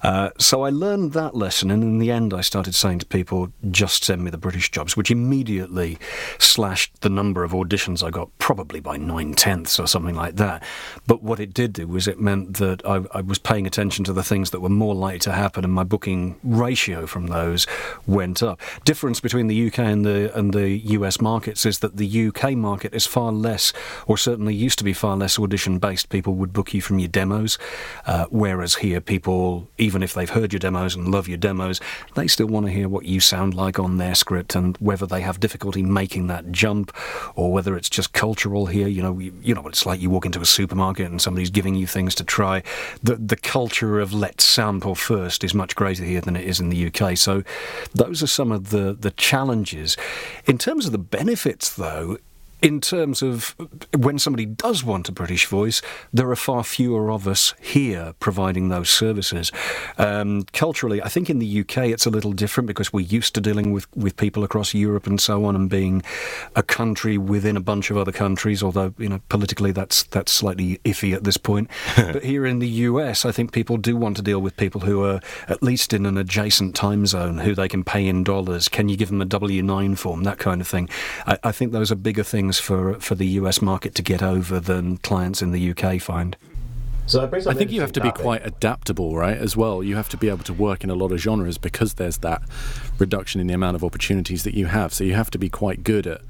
Uh, so I learned that lesson, and in the end, I started saying to people, just send me the British jobs, which immediately slashed the number of auditions I got, probably by nine tenths or something like that. But what it did do was it meant that I, I was paying attention to the things that were more likely to happen, and my booking ratio from those went up. Difference between the UK and the and the US markets is that the UK market is far less, or certainly used to be far less audition based. People would book you from your demos. Uh, whereas here, people, even if they've heard your demos and love your demos, they still want to hear what you sound like on their script and whether they have difficulty making that jump or whether it's just cultural here. You know, you, you know what it's like. You walk into a supermarket and somebody's giving you things to try. The, the culture of let's sample first is much greater here than it is in the UK. So those are some of the, the challenges. In terms of the benefits, though, in terms of when somebody does want a British voice, there are far fewer of us here providing those services. Um, culturally, I think in the UK it's a little different because we're used to dealing with, with people across Europe and so on, and being a country within a bunch of other countries. Although you know politically that's that's slightly iffy at this point. [laughs] but here in the US, I think people do want to deal with people who are at least in an adjacent time zone, who they can pay in dollars. Can you give them a W nine form? That kind of thing. I, I think those are bigger things things for for the US market to get over than clients in the UK find. So I think you have to be quite adaptable, right? As well, you have to be able to work in a lot of genres because there's that reduction in the amount of opportunities that you have. So you have to be quite good at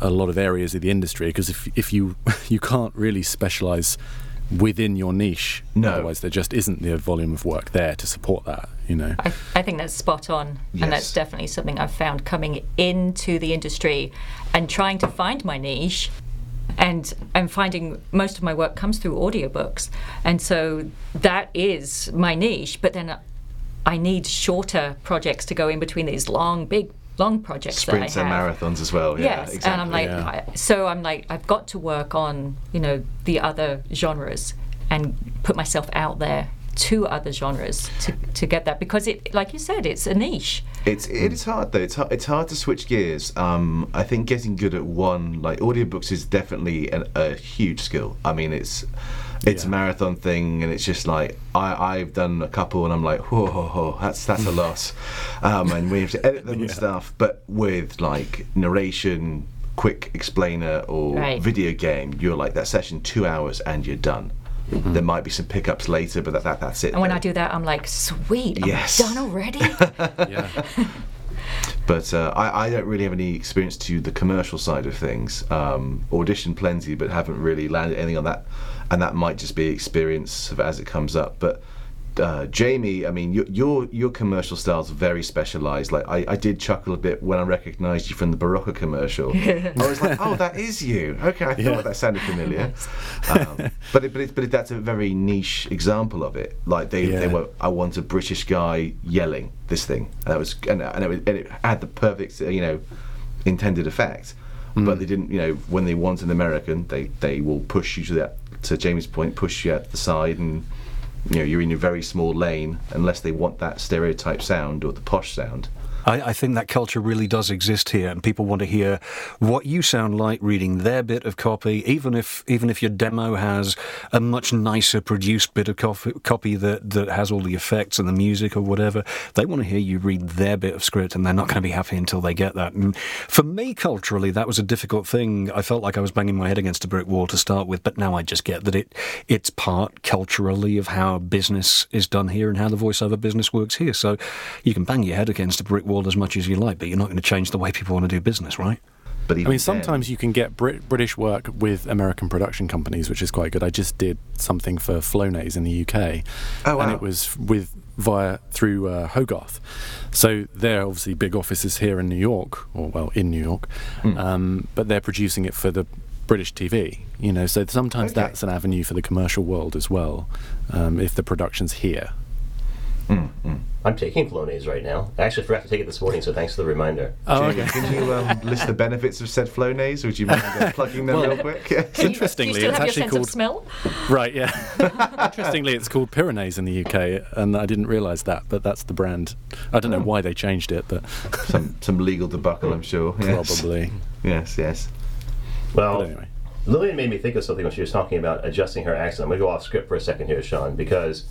a lot of areas of the industry because if if you [laughs] you can't really specialize within your niche. No. Otherwise, there just isn't the volume of work there to support that, you know. I, I think that's spot on. Yes. And that's definitely something I've found coming into the industry and trying to find my niche. And I'm finding most of my work comes through audiobooks. And so that is my niche. But then I need shorter projects to go in between these long, big long projects sprints and marathons as well yeah yes exactly. and i'm like yeah. I, so i'm like i've got to work on you know the other genres and put myself out there to other genres to, to get that because it like you said it's a niche it's it is hard though it's hard, it's hard to switch gears um, i think getting good at one like audiobooks is definitely an, a huge skill i mean it's it's yeah. a marathon thing, and it's just like I, I've done a couple, and I'm like, whoa, whoa, whoa that's that's a [laughs] loss, um, and we have to edit them yeah. and stuff. But with like narration, quick explainer, or right. video game, you're like that session two hours and you're done. Mm-hmm. There might be some pickups later, but that, that that's it. And when I do that, I'm like, sweet, yes. I'm done already. [laughs] yeah. But uh, I, I, don't really have any experience to the commercial side of things. Um, audition plenty, but haven't really landed anything on that and that might just be experience as it comes up. But uh, Jamie, I mean, your, your, your commercial style is very specialized. Like I, I did chuckle a bit when I recognized you from the Berocca commercial. [laughs] I was like, oh, that is you. Okay, I thought yeah. that sounded familiar. [laughs] Um, but it, but it, but it, that's a very niche example of it. Like they, yeah. they were, I want a British guy yelling this thing. And that was and, and, it, and it had the perfect you know intended effect. Mm. But they didn't, you know, when they want an American, they, they will push you to that to Jamie's point, push you out to the side and you know you're in a very small lane unless they want that stereotype sound or the posh sound. I, I, think that culture really does exist here, and people want to hear what you sound like reading their bit of copy, even if even if your demo has a much nicer produced bit of copy that, that has all the effects and the music or whatever. They want to hear you read their bit of script, and they're not going to be happy until they get that. And for me, culturally, that was a difficult thing. I felt like I was banging my head against a brick wall to start with, but now I just get that it it's part culturally of how business is done here and how the voiceover business works here. So you can bang your head against a brick wall world as much as you like, but you're not going to change the way people want to do business, right? But I mean, sometimes then, you can get Brit- British work with American production companies, which is quite good. I just did something for Flonase in the UK, oh, wow. and it was with via through uh, Hogarth. So they're obviously big offices here in New York, or well, in New York, um, but they're producing it for the British TV. You know, so sometimes Okay. that's an avenue for the commercial world as well, um, if the production's here. I'm taking Flonase right now. I actually forgot to take it this morning, so thanks for the reminder. Oh, Jamie, okay. Can you um, list the benefits of said Flonase? Would you mind uh, [laughs] plugging them Well, real quick? Interestingly, Do you still it's have your actually sense called of smell? right. Yeah. [laughs] Interestingly, it's called Pirinase in the UK, and I didn't realise that, but that's the brand. I don't know why they changed it, but [laughs] some some legal debacle, I'm sure. Yes. probably. Yes, yes. Well, But anyway. Lillian made me think of something when she was talking about adjusting her accent. I'm going to go off script for a second here, Sean, because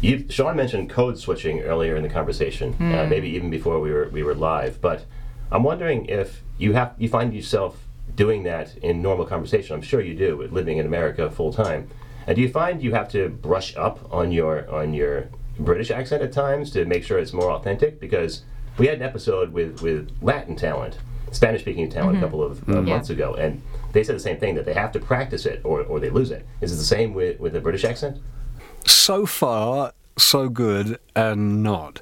you, Sean mentioned code switching earlier in the conversation, uh, Hmm. maybe even before we were we were live. But I'm wondering if you have you find yourself doing that in normal conversation. I'm sure you do, living in America full time. And do you find you have to brush up on your on your British accent at times to make sure it's more authentic? Because we had an episode with with Latin talent, Spanish speaking talent, Mhm. a couple of uh, months ago, and they said the same thing that they have to practice it or, or they lose it. Is it the same with, with the British accent? So far so good and not.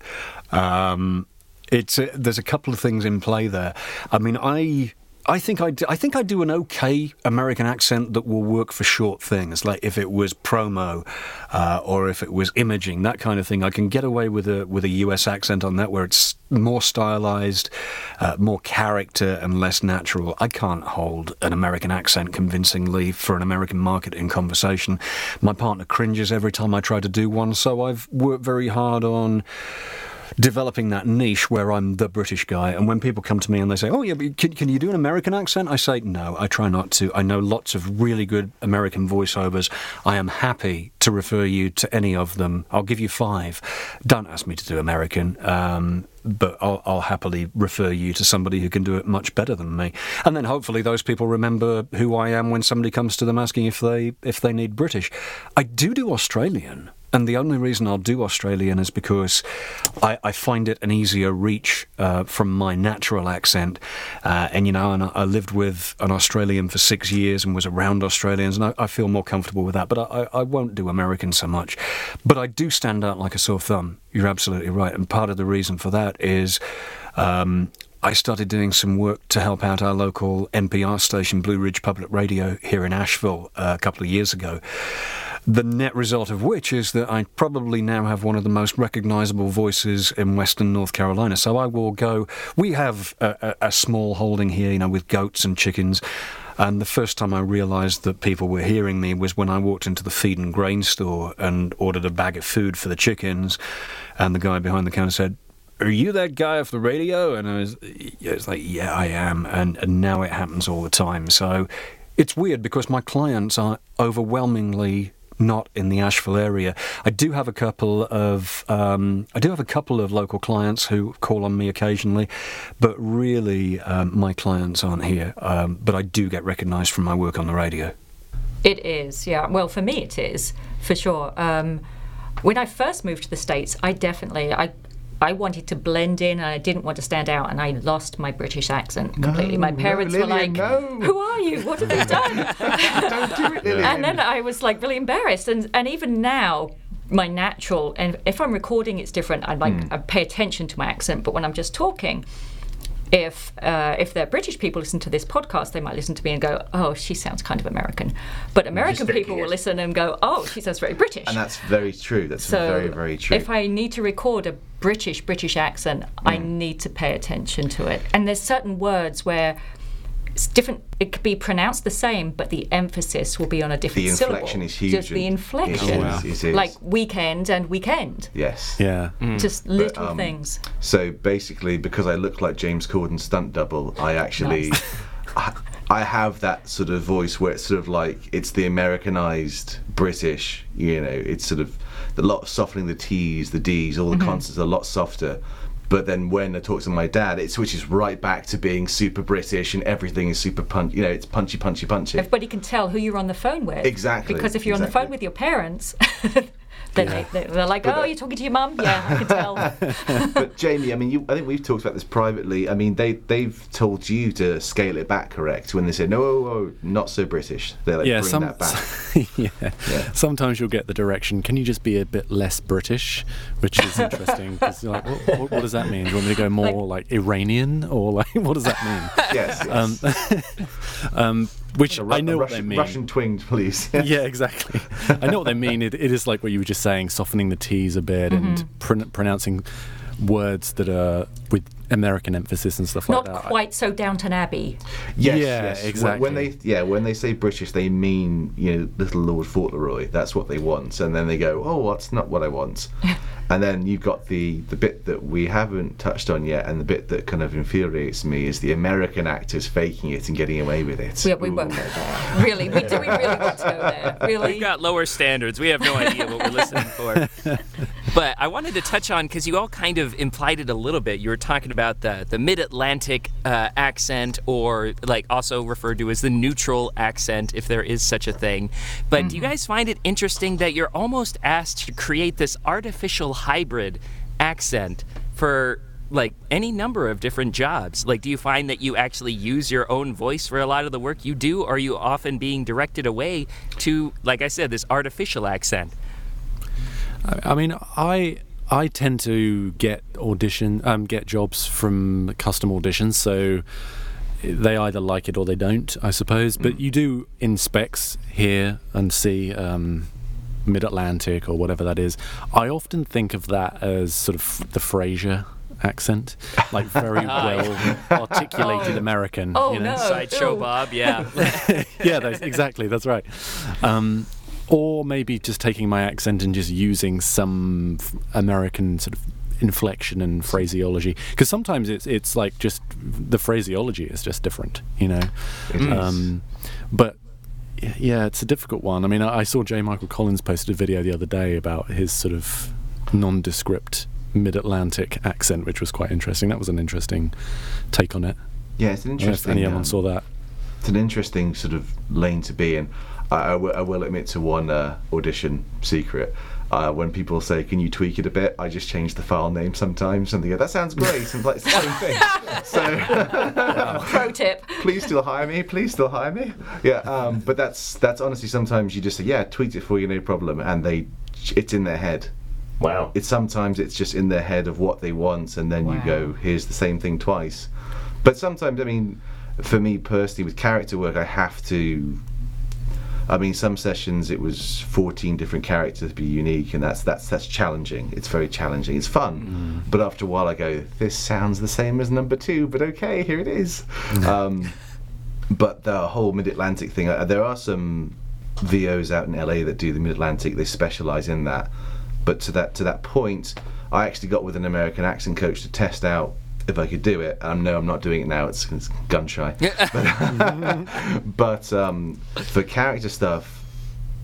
Um, it's there's a couple of things in play there. I mean i I think I, do, I think I do an okay American accent that will work for short things, like if it was promo, uh, or if it was imaging, that kind of thing. I can get away with a with a US accent on that, where it's more stylized, uh, more character, and less natural. I can't hold an American accent convincingly for an American market in conversation. My partner cringes every time I try to do one, so I've worked very hard on developing that niche where I'm the British guy. And when people come to me and they say, "Oh yeah, can, can you do an American accent?" I say, "No, I try not to. I know lots of really good American voiceovers. I am happy to refer you to any of them. I'll give you five. Don't ask me to do American." Um, but I'll, I'll happily refer you to somebody who can do it much better than me, and then hopefully those people remember who I am when somebody comes to them asking if they if they need British. I do do Australian, and the only reason I'll do Australian is because I, I find it an easier reach uh, from my natural accent. Uh, and, you know, and I, I lived with an Australian for six years and was around Australians, and I, I feel more comfortable with that. But I, I won't do American so much. But I do stand out like a sore thumb. You're absolutely right. And part of the reason for that is. Um, I started doing some work to help out our local NPR station, Blue Ridge Public Radio, here in Asheville uh, a couple of years ago. The net result of which is that I probably now have one of the most recognizable voices in Western North Carolina. So I will go. We have a, a, a small holding here, you know, with goats and chickens. And the first time I realised that people were hearing me was when I walked into the feed and grain store and ordered a bag of food for the chickens. And the guy behind the counter said, are you that guy off the radio? And I was, yeah, it's like, yeah, I am. And, and now it happens all the time. So it's weird because my clients are overwhelmingly not in the Asheville area. I do have a couple of um, I do have a couple of local clients who call on me occasionally, but really um, my clients aren't here. Um, but I do get recognised from my work on the radio. It is, yeah. Well, for me, it is for sure. Um, when I first moved to the states, I definitely I. I wanted to blend in and I didn't want to stand out and I lost my British accent completely. my no, parents were like, no. Who are you? What have [laughs] they done? [laughs] and then I was like really embarrassed and, and even now my natural and if I'm recording it's different. I like Hmm. I pay attention to my accent, but when I'm just talking, if uh, if they're British people listen to this podcast, they might listen to me and go, "Oh, she sounds kind of American," but American people will listen and go, "Oh, she sounds very British." And that's very true. That's so very, very true. if I need to record a British British accent, I Mm. need to pay attention to it. And there's certain words where it's different. It could be pronounced the same, but the emphasis will be on a different The syllable. inflection is huge Just the inflection, Oh, wow. it is. like weekend and weekend. yes. Yeah. Just But, little um, things. So basically, because I look like James Corden stunt double, I actually, [laughs] I, I have that sort of voice where it's sort of like it's the Americanized British. You know, it's sort of a lot of softening the T's, the D's, all the Mm-hmm. Mhm. consonants are a lot softer. But then when I talk to my dad, it switches right back to being super British and everything is super punch. You know, it's punchy, punchy, punchy. Everybody can tell who you're on the phone with. Exactly, Because if you're on the phone with your parents, [laughs] Then Yeah. they, they're like, But, oh, you're talking to your mum? Yeah, I can tell. [laughs] but Jamie, I mean, you, I think we've talked about this privately. I mean, they they've told you to scale it back, correct? When they say no, oh, oh, not so British, they're like yeah, bring some, that back. [laughs] yeah. Sometimes you'll get the direction. Can you just be a bit less British? Which is interesting because you're like, what, what, what does that mean? Do you want me to go more like, Iranian or like [laughs] what does that mean? Yes, Um, um, which A Ru- I know a what they Russian, mean. Russian twinged, please. [laughs] yeah, exactly. I know what they mean. It, it is like what you were just saying, softening the T's a bit Mhm. and pron- pronouncing words that are with American emphasis and stuff Not like that. Not quite so Downton Abbey. Yes, Yeah, yes. When- exactly. When they yeah, when they say British, they mean you know little Lord Fauntleroy. That's what they want, and then they go, oh, that's not what I want. [laughs] and then you've got the the bit that we haven't touched on yet, and the bit that kind of infuriates me is the American actors faking it and getting away with it. We, we won't go there. Really, we, do we really want to go there? Really? We've got lower standards. We have no idea what we're listening for. [laughs] but I wanted to touch on because you all kind of implied it a little bit. You were talking about the the Mid Atlantic uh, accent, or like also referred to as the neutral accent, if there is such a thing. But do you guys find it interesting that you're almost asked to create this artificial hybrid accent for like any number of different jobs. Like, do you find that you actually use your own voice for a lot of the work you do? Or are you often being directed away to, like I said, this artificial accent? I, mean, I I tend to get audition um, get jobs from custom auditions, so they either like it or they don't, I suppose. But you do in specs hear and see. Um, Mid Atlantic or whatever that is. I often think of that as sort of the Frasier accent, like very [laughs] well articulated Oh. American. Oh, you know? no. Sideshow Ew. Bob, yeah. [laughs] yeah, that's, exactly. That's right. Um, or maybe just taking my accent and just using some f- American sort of inflection and phraseology because sometimes it's it's like just the phraseology is just different, you know. It is. Um, but y- yeah, it's a difficult one. I mean, I, I saw J. Michael Collins posted a video the other day about his sort of nondescript mid-Atlantic accent, which was quite interesting. That was an interesting take on it. Yeah, it's an I interesting. If anyone um, saw that. It's an interesting sort of lane to be in. I, I, will, will admit to one uh, audition secret. Uh, when people say, "Can you tweak it a bit?" I just change the file name sometimes, and they go, "That sounds great." And like, it's the same thing. [laughs] So, [laughs] Pro tip. please still hire me. Please still hire me. Yeah, um, but that's that's honestly sometimes you just say, "Yeah, tweet it for you, no problem," and they, it's in their head. Wow. It's sometimes it's just in their head of what they want, and then you go, "Here's the same thing twice." But sometimes, I mean, for me personally, with character work, I have to. I mean, some sessions it was 14 different characters to be unique, and that's that's that's challenging. It's very challenging. It's fun, but after a while, I go, "This sounds the same as number two, but okay, here it is." um, but the whole Mid Atlantic thing, uh, there are some VOs out in LA that do the Mid Atlantic. They specialize in that. But to that to that point, I actually got with an American accent coach to test out if I could do it. I know I'm not doing it now; it's, it's gun shy. [laughs] but [laughs] but um, for character stuff,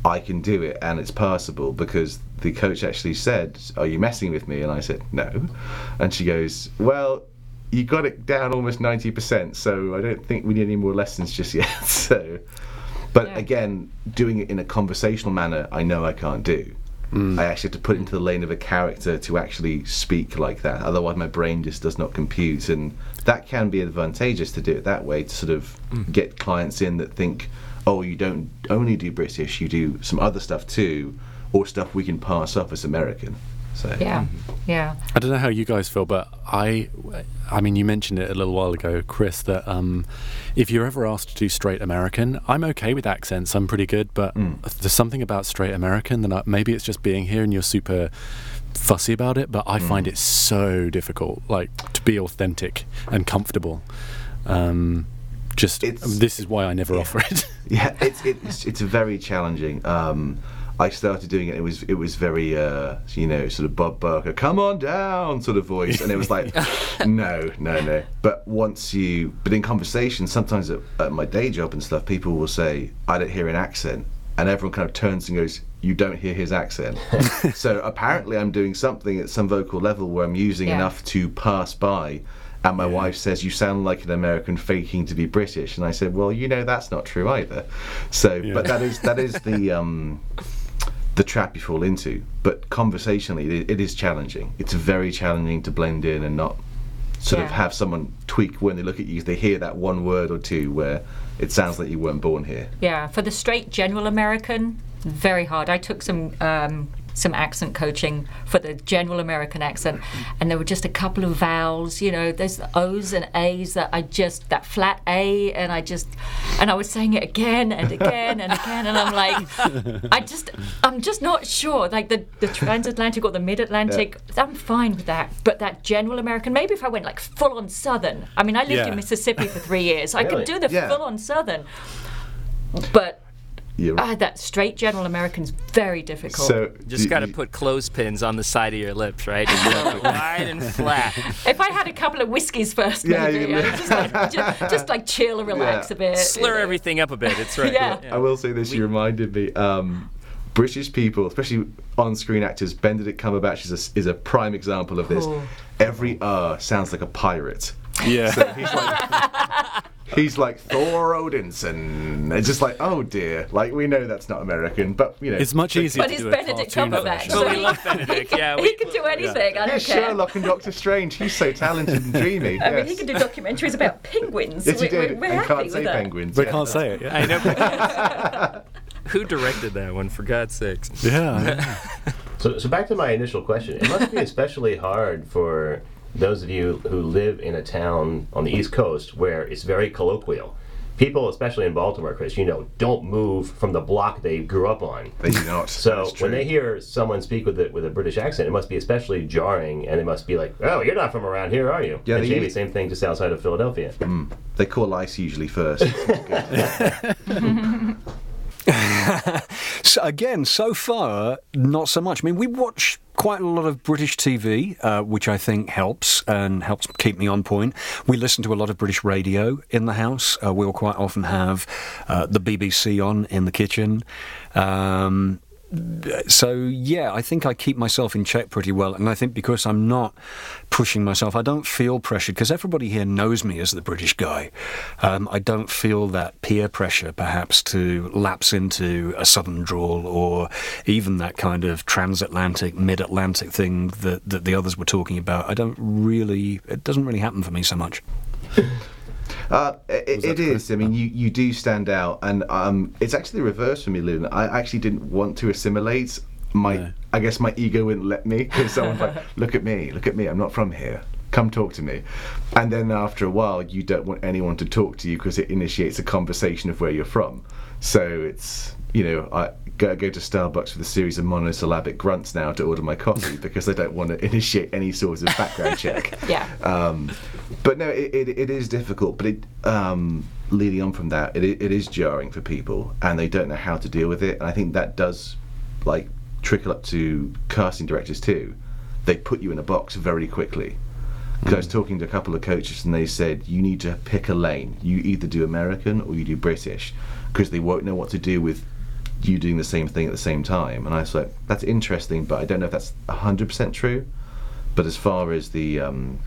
I can do it and it's passable because the coach actually said, "Are you messing with me?" And I said, "No," and she goes, "Well." You got it down almost ninety percent, so I don't think we need any more lessons just [laughs] yet. so, but again, doing it in a conversational manner, I know I can't do. Mm. I actually have to put into the lane of a character to actually speak like that. Otherwise, my brain just does not compute, and that can be advantageous to do it that way to sort of mm. get clients in that think, oh, you don't only do British, you do some other stuff too, or stuff we can pass off as American. So Yeah, yeah. I don't know how you guys feel, but I, I mean, you mentioned it a little while ago, Chris, that um, if you're ever asked to do straight American, I'm okay with accents. I'm pretty good, but there's something about straight American that I, maybe it's just being here and you're super fussy about it, but I find it so difficult, like to be authentic and comfortable. Um, just this is why I never offer it. [laughs] yeah, it's it's it's very challenging. Um, I started doing it. It was it was very uh, you know sort of Bob Barker, come on down sort of voice, and it was like [laughs] no, no, no. But once you, but in conversation, sometimes at, at my day job and stuff, people will say I don't hear an accent, and everyone kind of turns and goes, you don't hear his accent. [laughs] so apparently, I'm doing something at some vocal level where I'm using Yeah. enough to pass by. And my wife says, You sound like an American faking to be British. And I said, Well, you know, that's not true either. So, but that is that is the [laughs] um, the trap you fall into. But conversationally, it, it is challenging. It's very challenging to blend in and not sort of have someone tweak when they look at you. They hear that one word or two where it sounds like you weren't born here. Yeah, for the straight general American, very hard. I took some um, some accent coaching for the general American accent, and there were just a couple of vowels. You know, there's the O's and A's that I just that flat A, and I just and I was saying it again and again and again, and I'm like, I just I'm just not sure. Like the the transatlantic or the mid Atlantic, I'm fine with that, but that general American, maybe if I went like full on Southern. I mean, I lived Yeah. in Mississippi for three years. I Really? could do the Yeah. full on Southern, but You're Ah, that straight general American's very difficult. So Just got to put clothespins on the side of your lips, right? Just [laughs] wide and flat. if I had a couple of whiskeys first, Yeah, maybe, you I'd just, like, just, just like chill and relax Yeah. a bit. Slur everything up a bit. It's right. Yeah. I will say this, you reminded me. Um, British people, especially on-screen actors, Benedict Cumberbatch is a, is a prime example of this. Oh. Every R sounds like a pirate. Yeah. So [laughs] he's like, he's like Thor Odinson. It's just like, oh dear. Like we know that's not American, but you know. It's much easier But he's Benedict Cumberbatch, Well, so we he, love Benedict. [laughs] Yeah, he we, can do anything. I don't He's care. Sherlock and Doctor Strange. He's so talented and dreamy. [laughs] I mean, he can do documentaries about penguins. Yes, he we, did. We're, we're and happy can't with say that. penguins. But yeah. can't say it. Yeah. I know. [laughs] Who directed that one? For God's sakes. Yeah. So, so back to my initial question. It must be especially hard for those of you who live in a town on the East Coast where it's very colloquial. People, especially in Baltimore, Chris, you know, don't move from the block they grew up on. They do not. So when they hear someone speak with a, with a British accent, it must be especially jarring, and it must be like, "Oh, you're not from around here, are you?" Yeah, and Jamie, use- same thing, just outside of Philadelphia. Hmm. They call ice usually first. [laughs] [laughs] [laughs] [laughs] so again, so far, not so much. I mean, we watch quite a lot of British TV, uh, which I think helps and helps keep me on point. We listen to a lot of British radio in the house. Uh, we'll quite often have uh, the BBC on in the kitchen. Um, so yeah, I think I keep myself in check pretty well, and I think because I'm not pushing myself, I don't feel pressured because everybody here knows me as the British guy. Um, I don't feel that peer pressure, perhaps, to lapse into a southern drawl or even that kind of transatlantic, mid-Atlantic thing that that the others were talking about. I don't really, it doesn't really happen for me so much. [laughs] Uh, it, it is. I mean, you, you do stand out, and um, it's actually the reverse for me, Luna. I actually didn't want to assimilate. My, I guess my ego wouldn't let me because someone's like, [laughs] "Look at me, look at me. I'm not from here. Come talk to me." And then after a while, you don't want anyone to talk to you because it initiates a conversation of where you're from. So it's you know, I go, go to Starbucks with a series of monosyllabic grunts now to order my coffee [laughs] because I don't want to initiate any sort of background [laughs] check. Yeah. Um, but no, it, it, it is difficult. But it, um, leading on from that, it, it is jarring for people, and they don't know how to deal with it. And I think that does, like, trickle up to casting directors too. They put you in a box very quickly. Because I was talking to a couple of coaches, and they said you need to pick a lane. You either do American or you do British, because they won't know what to do with you doing the same thing at the same time. And I was like, that's interesting, but I don't know if that's hundred percent true. But as far as the um,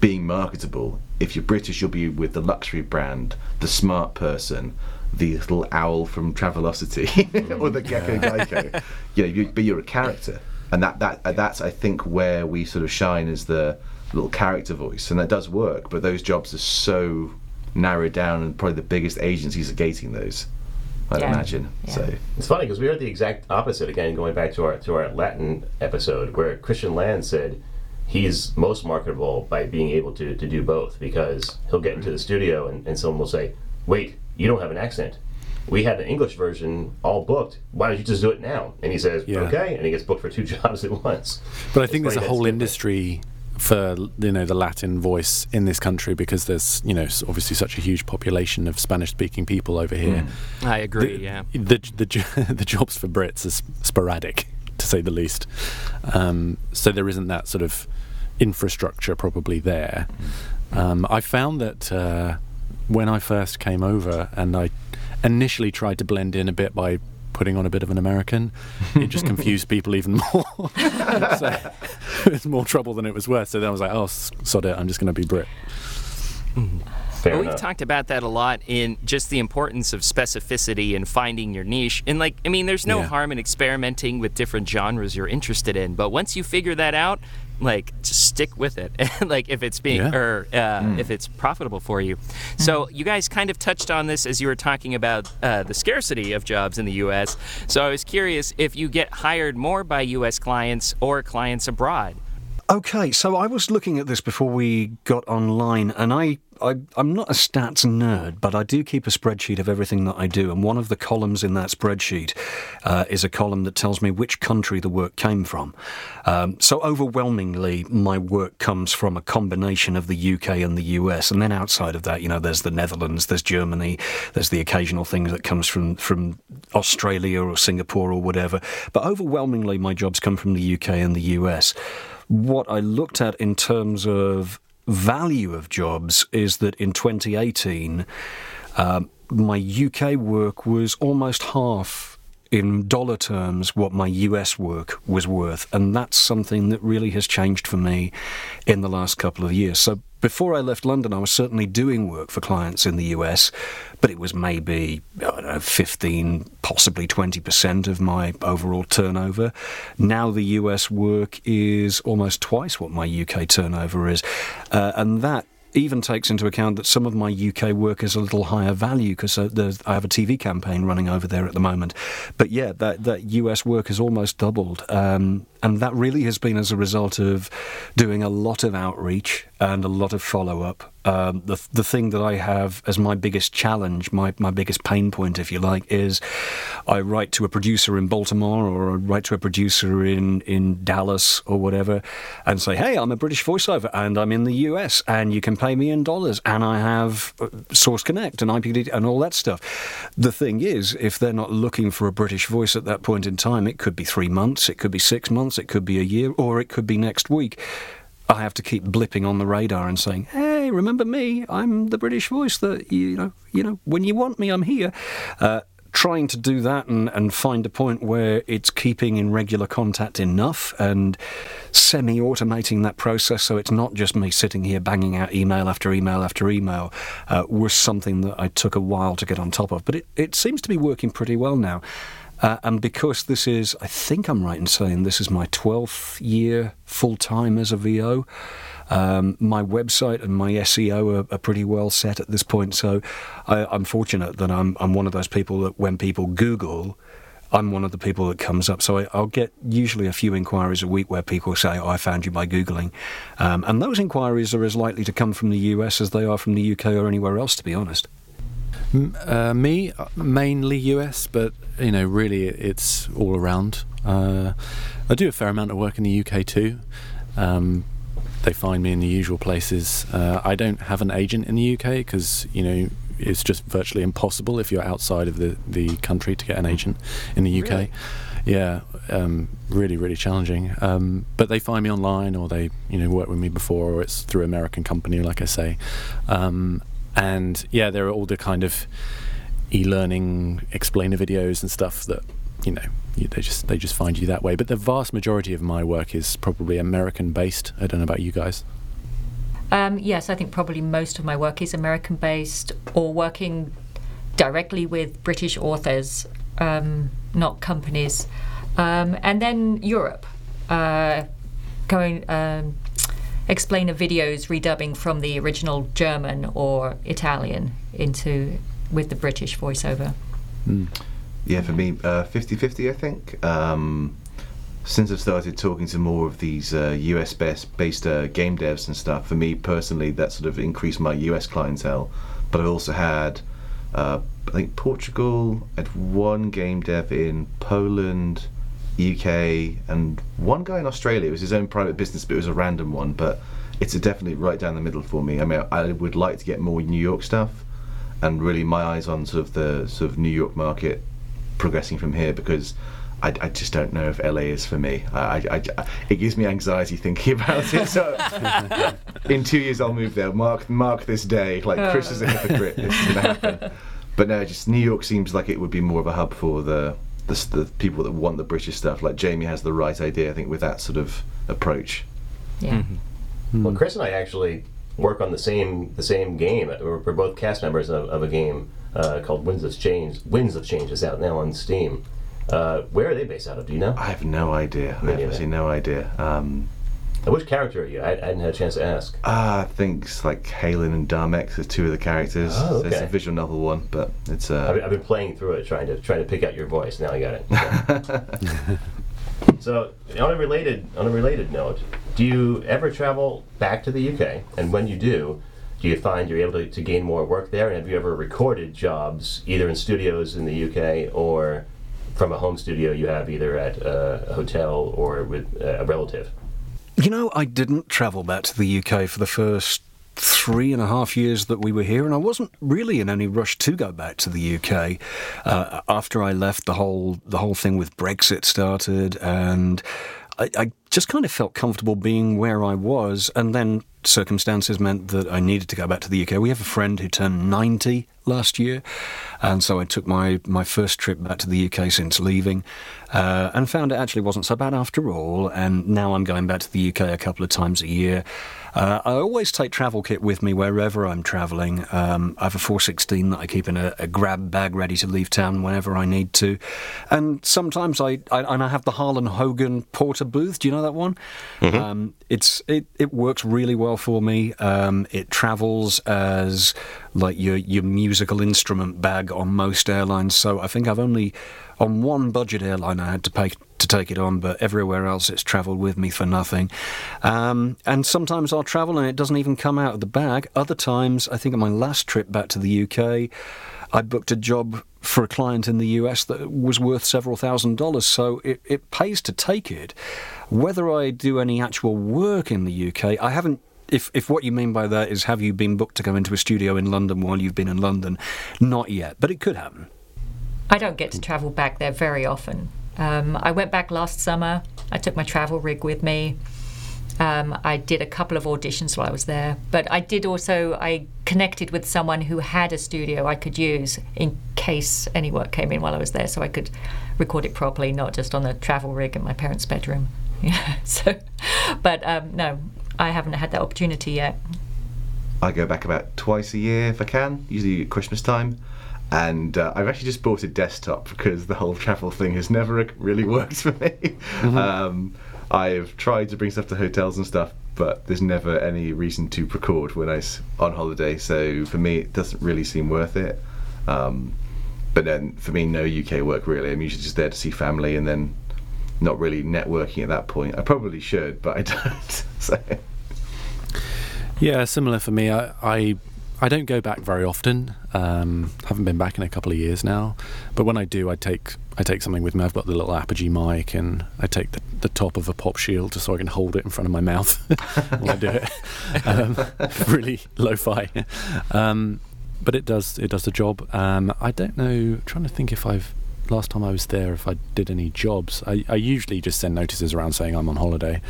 being marketable, if you're British, you'll be with the luxury brand, the smart person, the little owl from Travelocity, [laughs] or the Gecko Geico. [laughs] You know, you, but you're a character, and that that uh, that's I think where we sort of shine as the little character voice, and that does work. But those jobs are so narrowed down, and probably the biggest agencies are gating those. I'd Yeah. imagine. So It's funny because we heard the exact opposite again, going back to our to our Latin episode, where Christian Land said he's most marketable by being able to, to do both because he'll get into the studio and, and someone will say, Wait, you don't have an accent. We had an English version all booked. Why don't you just do it now? And he says, Yeah. Okay, and he gets booked for two [laughs] jobs at once. But I It's think there's a whole that's industry for you know the Latin voice in this country because there's you know obviously such a huge population of Spanish-speaking people over here. I agree, The, yeah. The the [laughs] the jobs for Brits is sporadic, to say the least. Um, so there isn't that sort of infrastructure probably there. Um, I found that uh, when I first came over and I initially tried to blend in a bit by putting on a bit of an American, it just confused [laughs] people even more. [laughs] so it was more trouble than it was worth. So then I was like, oh, sod it, I'm just going to be Brit. Hmm. Fair well, we've enough. talked about that a lot in just the importance of specificity and finding your niche. And like, I mean, there's no Yeah. harm in experimenting with different genres you're interested in, but once you figure that out, like, just stick with it. [laughs] like, if it's being Yeah. or uh, if it's profitable for you. So you guys kind of touched on this as you were talking about uh, the scarcity of jobs in the U.S. So I was curious if you get hired more by U.S. clients or clients abroad. Okay, so I was looking at this before we got online, and I, I, I'm not a stats nerd, but I do keep a spreadsheet of everything that I do, and one of the columns in that spreadsheet uh, is a column that tells me which country the work came from. Um, so overwhelmingly, my work comes from a combination of the UK and the US, and then outside of that, you know, there's the Netherlands, there's Germany, there's the occasional thing that comes from from Australia or Singapore or whatever. But overwhelmingly, my jobs come from the UK and the US what I looked at in terms of value of jobs is that in 2018, um, my UK work was almost half in dollar terms what my US work was worth. And that's something that really has changed for me in the last couple of years. So before I left London, I was certainly doing work for clients in the US, but it was maybe, know, 15, possibly 20% of my overall turnover. Now the US work is almost twice what my UK turnover is. Uh, and that even takes into account that some of my UK work is a little higher value because uh, I have a TV campaign running over there at the moment. But yeah, that, that US work has almost doubled. Um, and that really has been as a result of doing a lot of outreach and a lot of follow up. Um, the, the thing that I have as my biggest challenge, my, my biggest pain point, if you like, is I write to a producer in Baltimore or I write to a producer in, in Dallas or whatever and say, hey, I'm a British voiceover and I'm in the US and you can pay me in dollars and I have uh, Source Connect and IPD and all that stuff. The thing is, if they're not looking for a British voice at that point in time, it could be three months, it could be six months, it could be a year, or it could be next week. I have to keep blipping on the radar and saying, "Hey, remember me? I'm the British voice that you know. You know, when you want me, I'm here." Uh, trying to do that and, and find a point where it's keeping in regular contact enough and semi automating that process so it's not just me sitting here banging out email after email after email uh, was something that I took a while to get on top of. But it, it seems to be working pretty well now. Uh, and because this is, I think I'm right in saying this is my 12th year full time as a VO, um, my website and my SEO are, are pretty well set at this point. So I, I'm fortunate that I'm, I'm one of those people that when people Google, I'm one of the people that comes up. So I, I'll get usually a few inquiries a week where people say, oh, I found you by Googling. Um, and those inquiries are as likely to come from the US as they are from the UK or anywhere else, to be honest. Uh, me, mainly US, but you know, really, it's all around. Uh, I do a fair amount of work in the UK too. Um, they find me in the usual places. Uh, I don't have an agent in the UK because you know it's just virtually impossible if you're outside of the, the country to get an agent in the UK. Really? Yeah, um, really, really challenging. Um, but they find me online, or they, you know, work with me before, or it's through American company, like I say. Um, and yeah, there are all the kind of e-learning explainer videos and stuff that you know you, they just they just find you that way. But the vast majority of my work is probably American based. I don't know about you guys. Um, yes, I think probably most of my work is American based or working directly with British authors, um, not companies. Um, and then Europe, uh, going um, explainer videos redubbing from the original German or Italian into with the British voiceover. Yeah, for me, uh, 50-50, I think. Um, since I've started talking to more of these uh, US based, uh, game devs and stuff, for me personally, that sort of increased my US clientele. But I've also had, uh, I think, Portugal, had one game dev in Poland, UK, and one guy in Australia. It was his own private business, but it was a random one. But it's a definitely right down the middle for me. I mean, I would like to get more New York stuff, and really my eyes on sort of the sort of New York market progressing from here because I, I just don't know if LA is for me. I, I, it gives me anxiety thinking [laughs] about it. So in two years I'll move there. Mark mark this day. Like uh. Chris is a hypocrite. This is to happen. But no, just New York seems like it would be more of a hub for the the, the people that want the British stuff. Like Jamie has the right idea, I think, with that sort of approach. Yeah. Well, Chris and I actually work on the same the same game. We're, we're both cast members of, of a game uh, called Winds of Change. Winds of Change is out now on Steam. Uh, where are they based out of? Do you know? I have no idea. I have absolutely no idea. Um, And which character are you? I, I hadn't had a chance to ask. ah, I think it's like Halen and Darmex are two of the characters. Oh, okay. It's a visual novel one, but it's uh, I've, I've been playing through it, trying to trying to pick out your voice. Now I got it. [laughs] so, on a related on a related note, do you ever travel back to the UK? And when you do, do you find you're able to, to gain more work there? And have you ever recorded jobs either in studios in the UK or from a home studio you have either at uh, a hotel or with uh, a relative? You know, I didn't travel back to the UK for the first three and a half years that we were here, and I wasn't really in any rush to go back to the UK. Uh, after I left, the whole the whole thing with Brexit started, and I, I just kind of felt comfortable being where I was, and then circumstances meant that I needed to go back to the UK. We have a friend who turned 90 last year, and so I took my, my first trip back to the UK since leaving, uh, and found it actually wasn't so bad after all, and now I'm going back to the UK a couple of times a year. Uh, I always take travel kit with me wherever I'm travelling. Um, I have a 416 that I keep in a, a grab bag ready to leave town whenever I need to. And sometimes I, I and I have the Harlan Hogan Porta-Booth. Do you know that one? Um, it's it, it works really well for me. Um, it travels as like your your musical instrument bag on most airlines. So I think I've only on one budget airline I had to pay to take it on, but everywhere else it's travelled with me for nothing. Um, and sometimes I'll travel and it doesn't even come out of the bag. Other times, I think on my last trip back to the UK, I booked a job for a client in the US that was worth several thousand dollars, so it, it pays to take it. Whether I do any actual work in the UK, I haven't. If, if what you mean by that is have you been booked to go into a studio in London while you've been in London, not yet, but it could happen. I don't get to travel back there very often. Um, I went back last summer. I took my travel rig with me. Um, I did a couple of auditions while I was there, but I did also I connected with someone who had a studio I could use in case any work came in while I was there, so I could record it properly, not just on the travel rig in my parents' bedroom. [laughs] Yeah. So, but um, no, I haven't had that opportunity yet. I go back about twice a year if I can, usually at Christmas time. And uh, I've actually just bought a desktop because the whole travel thing has never really worked for me. Um, I've tried to bring stuff to hotels and stuff, but there's never any reason to record when I'm on holiday. So for me, it doesn't really seem worth it. Um, but then for me, no UK work really. I'm usually just there to see family and then not really networking at that point. I probably should, but I [laughs] don't. [laughs] so. Yeah, similar for me. I I, I don't go back very often. Um, haven't been back in a couple of years now. But when I do, I take I take something with me. I've got the little Apogee mic, and I take the, the top of a pop shield just so I can hold it in front of my mouth [laughs] while I do it. [laughs] Um, really lo-fi. Um, but it does it does the job. Um, I don't know. trying to think if I've last time I was there if I did any jobs. I, I usually just send notices around saying I'm on holiday.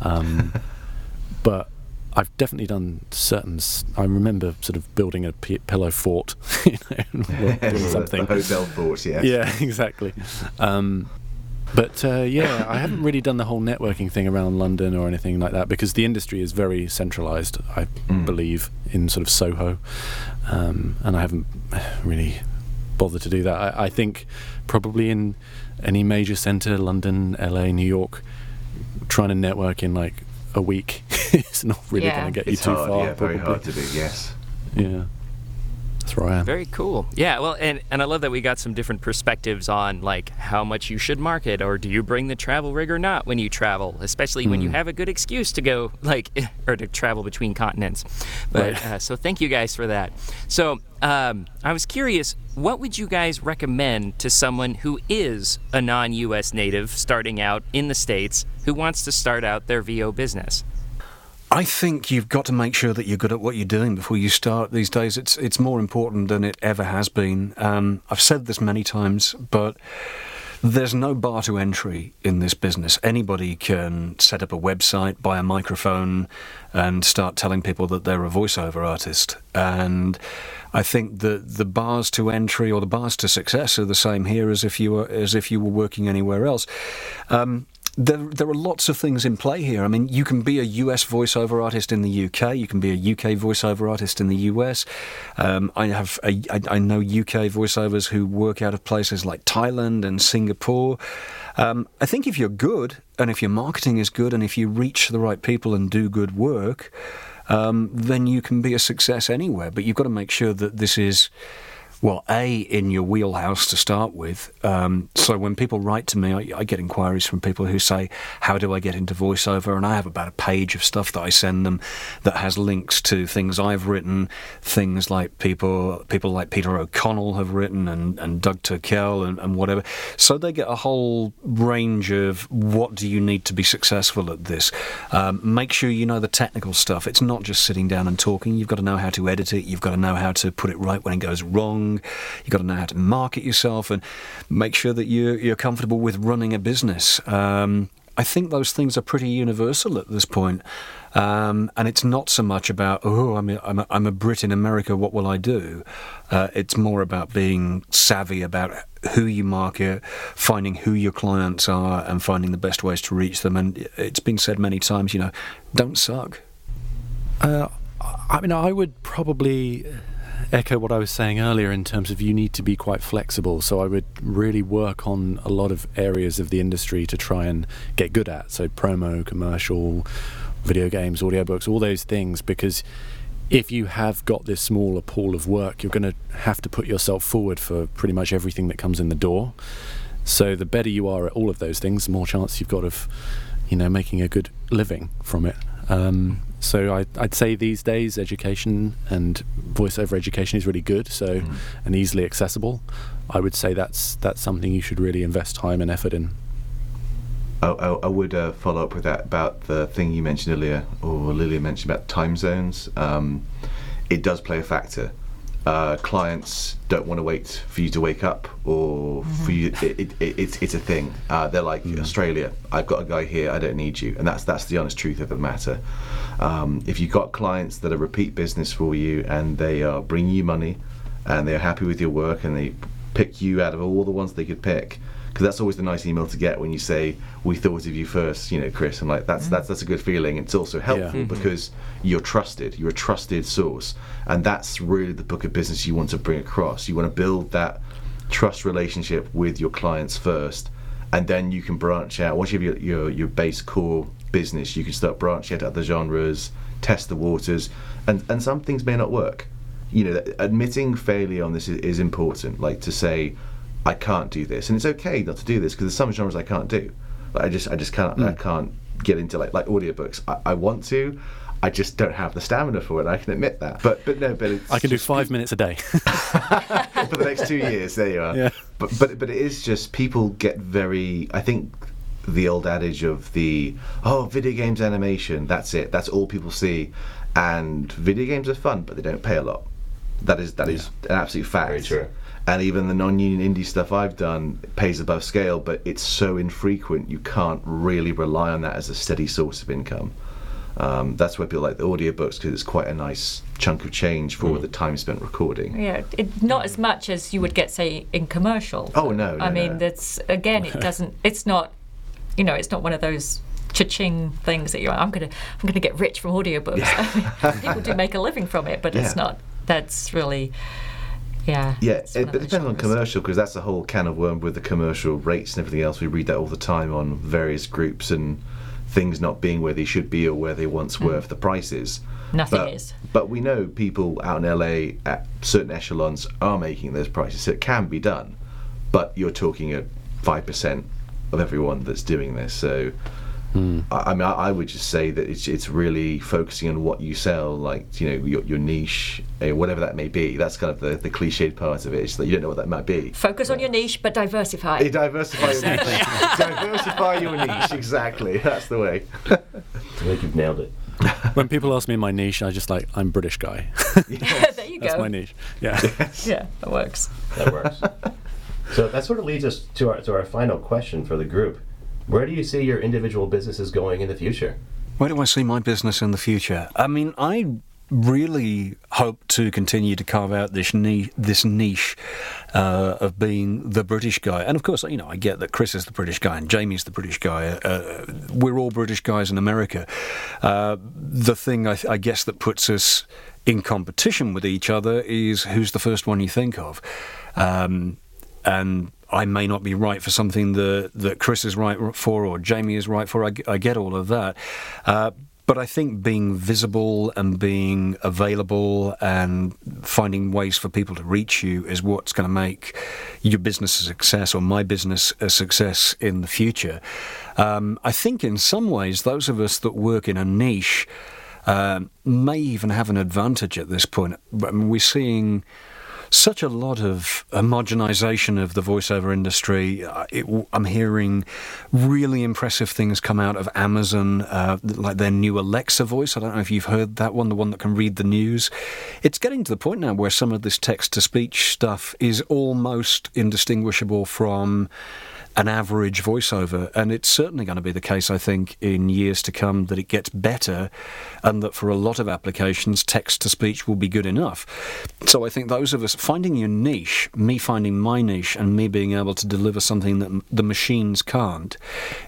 Um, [laughs] but I've definitely done certain. I remember sort of building a p- pillow fort, [laughs] you know, doing [laughs] something. the hotel fort, yes. Yeah, [laughs] exactly. Um, but uh, yeah, I haven't really done the whole networking thing around London or anything like that because the industry is very centralised. I believe in sort of Soho, um, and I haven't really bothered to do that. I, I think probably in any major centre, London, LA, New York, trying to network in like a week [laughs] is not really Yeah. going to get It's you too hard, far. yeah, very hard to do, yes. Yeah, that's where I am. Very cool. Yeah, well, and, and I love that we got some different perspectives on like how much you should market, or do you bring the travel rig or not when you travel, especially when you Hmm. have a good excuse to go [laughs] like or to travel between continents. But Right. uh, so thank you guys for that. So um, I was curious, what would you guys recommend to someone who is a non-U.S. native starting out in the states who wants to start out their VO business? I think you've got to make sure that you're good at what you're doing before you start. These days, it's it's more important than it ever has been. Um, I've said this many times, but there's no bar to entry in this business. Anybody can set up a website, buy a microphone, and start telling people that they're a voiceover artist. And I think that the bars to entry or the bars to success are the same here as if you were as if you were working anywhere else. Um, there, there are lots of things in play here. I mean, you can be a US voiceover artist in the UK. You can be a UK voiceover artist in the US. Um, I have a, I, I know UK voiceovers who work out of places like Thailand and Singapore. Um, I think if you're good and if your marketing is good and if you reach the right people and do good work, um, then you can be a success anywhere. But you've got to make sure that this is well, A, in your wheelhouse to start with. Um, so when people write to me, I, I, get inquiries from people who say, How do I get into voiceover? And I have about a page of stuff that I send them that has links to things I've written, things like people people like Peter O'Connell have written and, and Doug Turkel and, and whatever. So they get a whole range of what do you need to be successful at this. Um, make sure you know the technical stuff. It's not just sitting down and talking. You've got to know how to edit it, you've got to know how to put it right when it goes wrong. You've got to know how to market yourself and make sure that you're, you're comfortable with running a business. Um, I think those things are pretty universal at this point. Um, and it's not so much about, oh, I'm a, I'm, a, I'm a Brit in America, what will I do? Uh, it's more about being savvy about who you market, finding who your clients are, and finding the best ways to reach them. And it's been said many times, you know, don't suck. Uh, I mean, I would probably echo what I was saying earlier in terms of you need to be quite flexible. So I would really work on a lot of areas of the industry to try and get good at. So promo, commercial, video games, audiobooks, all those things, because if you have got this smaller pool of work, you're going to have to put yourself forward for pretty much everything that comes in the door. So the better you are at all of those things, the more chance you've got of, you know, making a good living from it. Um, so I, would say these days, education and voiceover education is really good, so mm. and easily accessible. I would say that's that's something you should really invest time and effort in. I, I, I would uh, follow up with that about the thing you mentioned earlier, or Lilia mentioned about time zones. Um, it does play a factor uh, clients don't want to wait for you to wake up or mm-hmm. for you it, it, it, it's, it's a thing uh, they're like mm. australia i've got a guy here i don't need you and that's that's the honest truth of the matter um, if you've got clients that are repeat business for you and they are bringing you money and they're happy with your work and they pick you out of all the ones they could pick because that's always the nice email to get when you say we thought of you first you know chris and like that's mm-hmm. that's that's a good feeling it's also helpful yeah. mm-hmm. because you're trusted you're a trusted source and that's really the book of business you want to bring across you want to build that trust relationship with your clients first and then you can branch out once you have your, your, your base core business you can start branching out other genres test the waters and and some things may not work you know admitting failure on this is, is important like to say I can't do this, and it's okay not to do this because there's some genres I can't do. Like I just I just can't mm. I can't get into like like audiobooks. I, I want to. I just don't have the stamina for it. I can admit that. But but no, but I can do five minutes a day [laughs] [laughs] for the next two years. There you are. Yeah. But but but it is just people get very. I think the old adage of the oh video games animation. That's it. That's all people see. And video games are fun, but they don't pay a lot. That is that yeah. is an absolute fact. Very true and even the non-union indie stuff I've done pays above scale, but it's so infrequent you can't really rely on that as a steady source of income. Um, that's why people like the audiobooks because it's quite a nice chunk of change for mm. the time spent recording. Yeah, it, not as much as you would get, say, in commercial. Oh no! no I mean, no. that's again, it [laughs] doesn't. It's not. You know, it's not one of those cha-ching things that you're. I'm gonna, I'm gonna get rich from audiobooks. Yeah. I [laughs] mean, people do make a living from it, but yeah. it's not. That's really yeah. Yeah, it, it depends on commercial because that's a whole can of worm with the commercial rates and everything else. We read that all the time on various groups and things not being where they should be or where they once mm. were for the prices. Nothing but, is. But we know people out in LA at certain echelons are making those prices, so it can be done. But you're talking at five percent of everyone that's doing this, so Mm. I, I, mean, I, I, would just say that it's it's really focusing on what you sell, like you know your, your niche, uh, whatever that may be. That's kind of the, the cliched part of it. Is that you don't know what that might be. Focus yeah. on your niche, but diversify. Yeah, diversify your niche. [laughs] diversify your niche. Exactly. That's the way. [laughs] I think you've nailed it. [laughs] when people ask me my niche, I just like I'm British guy. yeah, there you go. That's my niche. Yeah. Yes. Yeah, that works. That works. So that sort of leads us to our to our final question for the group. Where do you see your individual businesses going in the future? Where do I see my business in the future? I mean, I really hope to continue to carve out this niche, this niche uh, of being the British guy. And of course, you know, I get that Chris is the British guy and Jamie's the British guy. Uh, we're all British guys in America. Uh, the thing I, I guess that puts us in competition with each other is who's the first one you think of. Um, and I may not be right for something that, that Chris is right for or Jamie is right for. I, I get all of that. Uh, but I think being visible and being available and finding ways for people to reach you is what's going to make your business a success or my business a success in the future. Um, I think in some ways, those of us that work in a niche uh, may even have an advantage at this point. I mean, we're seeing such a lot of homogenization of the voiceover industry. Uh, it, I'm hearing really impressive things come out of Amazon, uh, like their new Alexa voice. I don't know if you've heard that one, the one that can read the news. It's getting to the point now where some of this text to speech stuff is almost indistinguishable from an average voiceover. And it's certainly going to be the case, I think, in years to come that it gets better and that for a lot of applications, text to speech will be good enough. So I think those of us finding your niche, me finding my niche, and me being able to deliver something that the machines can't,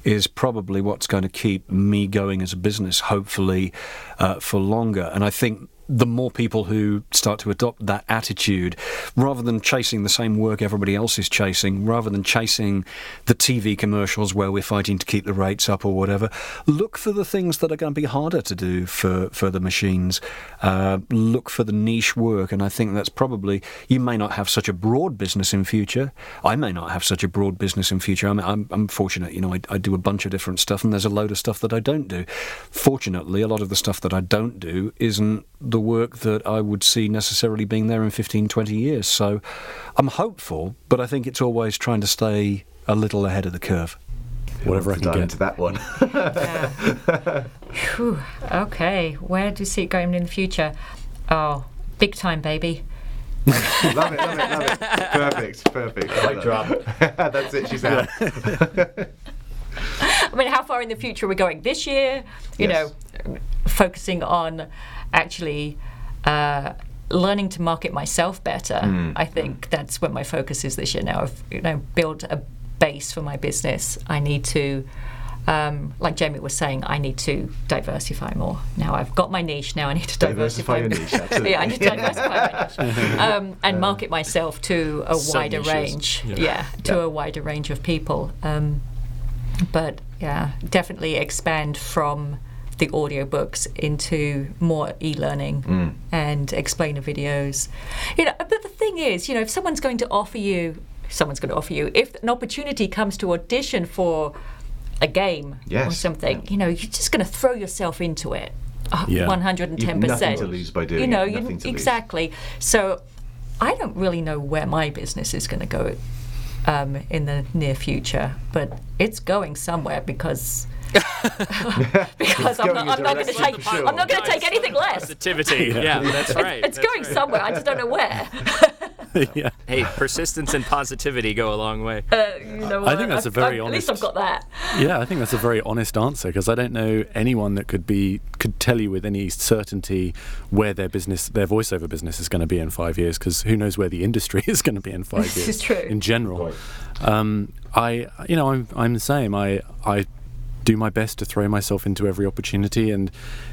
is probably what's going to keep me going as a business, hopefully, uh, for longer. And I think the more people who start to adopt that attitude, rather than chasing the same work everybody else is chasing, rather than chasing the TV commercials where we're fighting to keep the rates up or whatever, look for the things that are going to be harder to do for, for the machines. Uh, look for the niche work, and I think that's probably, you may not have such a broad business in future. I may not have such a broad business in future. I'm, I'm, I'm fortunate, you know, I, I do a bunch of different stuff, and there's a load of stuff that I don't do. Fortunately, a lot of the stuff that I don't do isn't the work that I would see necessarily being there in 15, 20 years. So I'm hopeful, but I think it's always trying to stay a little ahead of the curve. Whatever I can get into that one. [laughs] Whew. Okay, where do you see it going in the future? Oh, big time, baby. love it, love it, love it. Perfect, perfect. Mic drop. [laughs] That's it, she's out. [laughs] I mean, how far in the future are we going? This year, you Yes. know, focusing on actually uh, learning to market myself better. Mm. I think that's where my focus is this year. Now, I've you know built a base for my business. I need to. Um, like Jamie was saying, I need to diversify more. Now I've got my niche. Now I need to Diversify diversify. your niche, yeah, I need to diversify my niche [laughs] um, and market myself to a wider Sub-niches. range. Yeah. Yeah, to Yeah. a wider range of people. Um, but yeah, definitely expand from the audiobooks into more e-learning Mm. and explainer videos. You know, but the thing is, you know, if someone's going to offer you, someone's going to offer you, if an opportunity comes to audition for a game or Yes. something, you know, you're just going to throw yourself into it. uh, Yeah. 110%. You've nothing to lose by doing You know, it, you- nothing to lose. exactly. So I don't really know where my business is going to go um, in the near future, but it's going somewhere because [laughs] because I'm not, I'm not going to take sure. I'm not going to take anything less. Positivity. [laughs] Yeah, that's right. It's, that's going right. somewhere. I just don't know where. [laughs] yeah. Hey, persistence and positivity go a long way. Uh, you know, I think that's a I've- very I've- At least I've got that. Yeah, I think that's a very honest answer because I don't know anyone that could be could tell you with any certainty where their business, their voiceover business, is going to be in five years. Because who knows where the industry is going to be in five years. This years? is true. In general, um, I, you know, I'm I'm the same. I I do my best to throw myself into every opportunity, and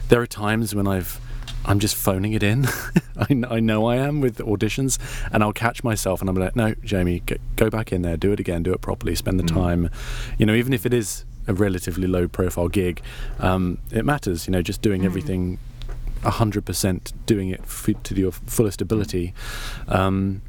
there are times when I've I'm just phoning it in. [laughs] I, I know I am with auditions, and I'll catch myself, and I'm like, no, Jamie, g- go back in there, do it again, do it properly, spend the time. You know, even if it is a relatively low profile gig, um, it matters. You know, just doing everything. 100% doing it f- to your fullest ability. Um,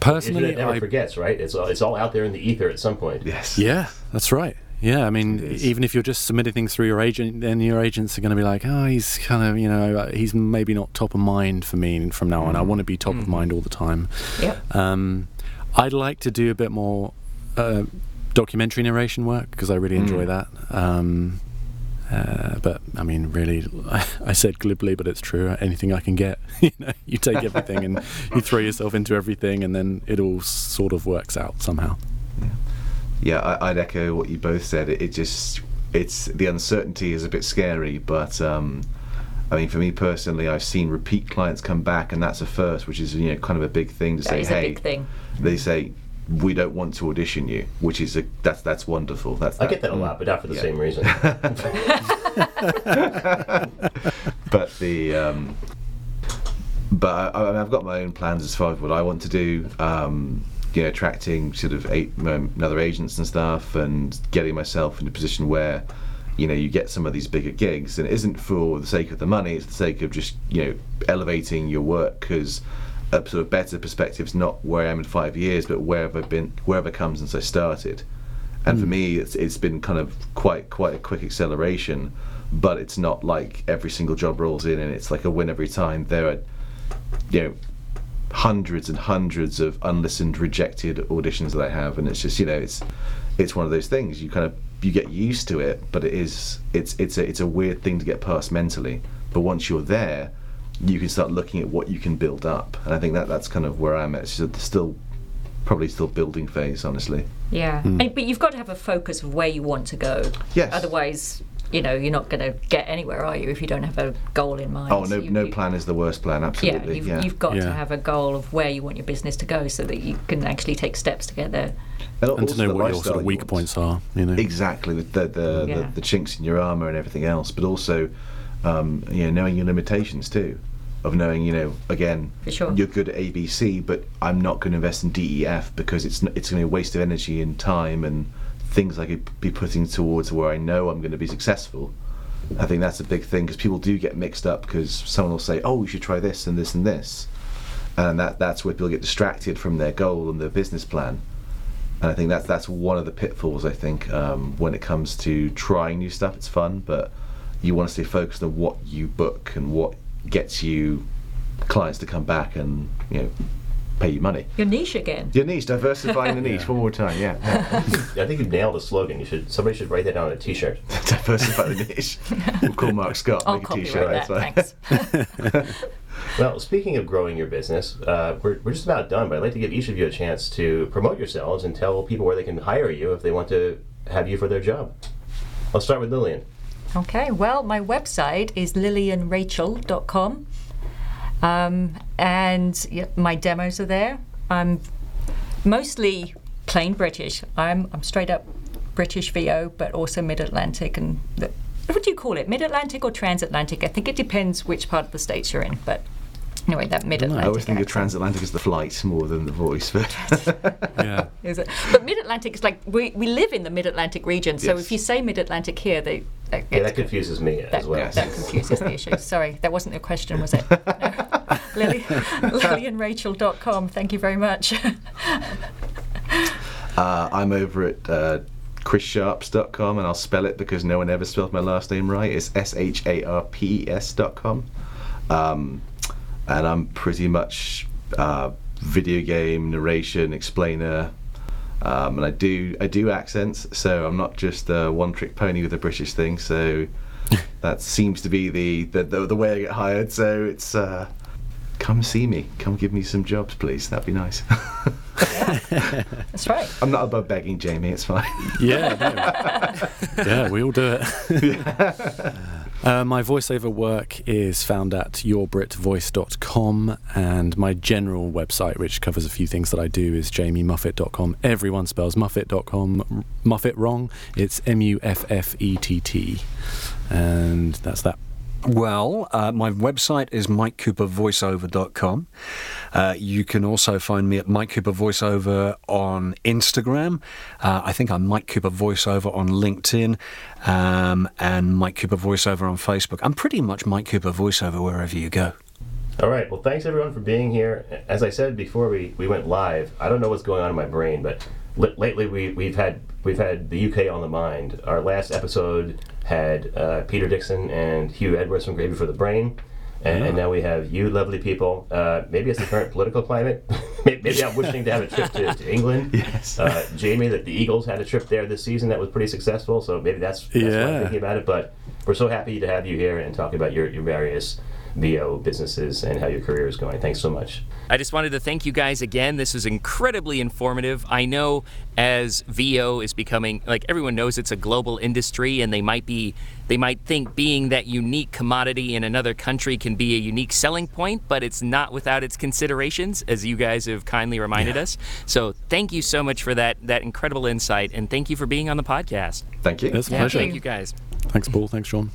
personally, Internet never I, forgets, right? It's all, it's all out there in the ether at some point. Yes. yeah, that's right. Yeah, I mean, even if you're just submitting things through your agent, then your agents are going to be like, oh, he's kind of, you know, uh, he's maybe not top of mind for me from now on. I want to be top of mind all the time. Yep. Um, I'd like to do a bit more uh, documentary narration work because I really enjoy Mm. that. Um, uh, but I mean, really, [laughs] I said glibly, but it's true. Anything I can get, [laughs] you know, you take everything and [laughs] you throw yourself into everything, and then it all sort of works out somehow. Yeah, I, I'd echo what you both said. It, it just, it's the uncertainty is a bit scary, but um, I mean, for me personally, I've seen repeat clients come back, and that's a first, which is you know kind of a big thing to That say. is a hey, big thing. they say we don't want to audition you, which is a that's that's wonderful. That's I get that a lot, but not for the Yeah. same reason. [laughs] but the um, but I, I mean, I've got my own plans as far as what I want to do. Um, you know, attracting sort of eight, um, other agents and stuff, and getting myself in a position where you know you get some of these bigger gigs, and it isn't for the sake of the money; it's the sake of just you know elevating your work because a sort of better perspective is not where I am in five years, but wherever I've been, wherever come since I started. And for me, it's, it's been kind of quite quite a quick acceleration, but it's not like every single job rolls in and it's like a win every time. There are, you know, hundreds and hundreds of unlistened, rejected auditions that I have, and it's just you know, it's it's one of those things you kind of you get used to it, but it is it's it's a it's a weird thing to get past mentally. But once you're there, you can start looking at what you can build up, and I think that that's kind of where I'm at. It's just still probably still building phase, honestly. Yeah, Mm. And- but you've got to have a focus of where you want to go. Yes. Otherwise, you know, you're not going to get anywhere, are you? If you don't have a goal in mind. Oh no, You- no you- plan is the worst plan. Yeah, Absolutely. you've, yeah. you've got to have a goal of where you want your business to go, so that you can actually take steps to get there. And, And to know what your sort of weak points are, you know. Exactly, with the the, Yeah. the the chinks in your armor and everything else, but also, um, you know, knowing your limitations too, of knowing, you know, again, sure. you're good at ABC, but I'm not going to invest in DEF because it's it's going to be a waste of energy and time and things I could be putting towards where I know I'm going to be successful. I think that's a big thing because people do get mixed up because someone will say, "Oh, you should try this and this and this," and that that's where people get distracted from their goal and their business plan. And I think that's that's one of the pitfalls. I think um, when it comes to trying new stuff, it's fun, but you want to stay focused on what you book and what gets you clients to come back and you know pay you money. Your niche again. Your niche, diversifying the [laughs] niche. One more time, yeah. [laughs] yeah. I think you've nailed the slogan. You should somebody should write that down on a T-shirt. [laughs] diversify the niche. We'll call Mark Scott. I'll make a copyright T-shirt. that, that's fine. Well, speaking of growing your business, uh, we're, we're just about done, but I'd like to give each of you a chance to promote yourselves and tell people where they can hire you if they want to have you for their job. I'll start with Lillian. Okay, well, my website is lillianrachel.com. Um, and yeah, my demos are there. I'm mostly plain British. I'm, I'm straight up British VO, but also mid Atlantic. And the, what do you call it? Mid Atlantic or transatlantic? I think it depends which part of the States you're in. But anyway, that mid Atlantic. I always Atlantic. think of transatlantic as the flight more than the voice, but [laughs] yeah. [laughs] Is it? But Mid Atlantic is like we, we live in the Mid Atlantic region, so Yes. if you say Mid Atlantic here, they that, Yeah, that confuses me that, as well. that confuses the issue. [laughs] Sorry, that wasn't your question, was it? No. Lily, LillianRachel.com. Thank you very much. Uh, I'm over at uh, chrissharpes.com and I'll spell it because no one ever spelled my last name right. It's S H A R P E S.com. Um, and I'm pretty much uh, video game narration explainer. Um, and I do I do accents, so I'm not just a one trick pony with a British thing. So [laughs] that seems to be the, the, the, the way I get hired. So it's uh, come see me, come give me some jobs, please. That'd be nice. [laughs] That's right. I'm not above begging, Jamie. It's fine. Yeah, [laughs] yeah, we all do it. Uh, my voiceover work is found at yourbritvoice.com, and my general website, which covers a few things that I do, is jamiemuffett.com. Everyone spells muffet.com Muffet wrong. It's M U F F E T T, and that's that. Well, uh, my website is mikecoopervoiceover.com. Uh, you can also find me at Mike Cooper Voiceover on Instagram. Uh, I think I'm Mike Cooper Voiceover on LinkedIn um, and Mike Cooper Voiceover on Facebook. I'm pretty much Mike Cooper Voiceover wherever you go. All right. Well, thanks everyone for being here. As I said before we, we went live, I don't know what's going on in my brain, but lately we, we've had we've had the UK on the mind. Our last episode had uh, Peter Dickson and Hugh Edwards from Gravy for the Brain. And, and now we have you, lovely people. Uh, maybe it's the current political climate. [laughs] Maybe I'm wishing to have a trip to, to England. [laughs] Yes. Uh, Jamie, that the Eagles had a trip there this season that was pretty successful. So maybe that's, that's why Yeah. I'm thinking about it. But we're so happy to have you here and talk about your, your various VO businesses and how your career is going. Thanks so much. I just wanted to thank you guys again. This was incredibly informative. I know as VO is becoming like everyone knows it's a global industry and they might be they might think being that unique commodity in another country can be a unique selling point, but it's not without its considerations as you guys have kindly reminded Yeah. us. So, thank you so much for that that incredible insight and thank you for being on the podcast. Thank you. It's a Yeah, pleasure. Thank you guys. Thanks, Paul. Thanks, Sean.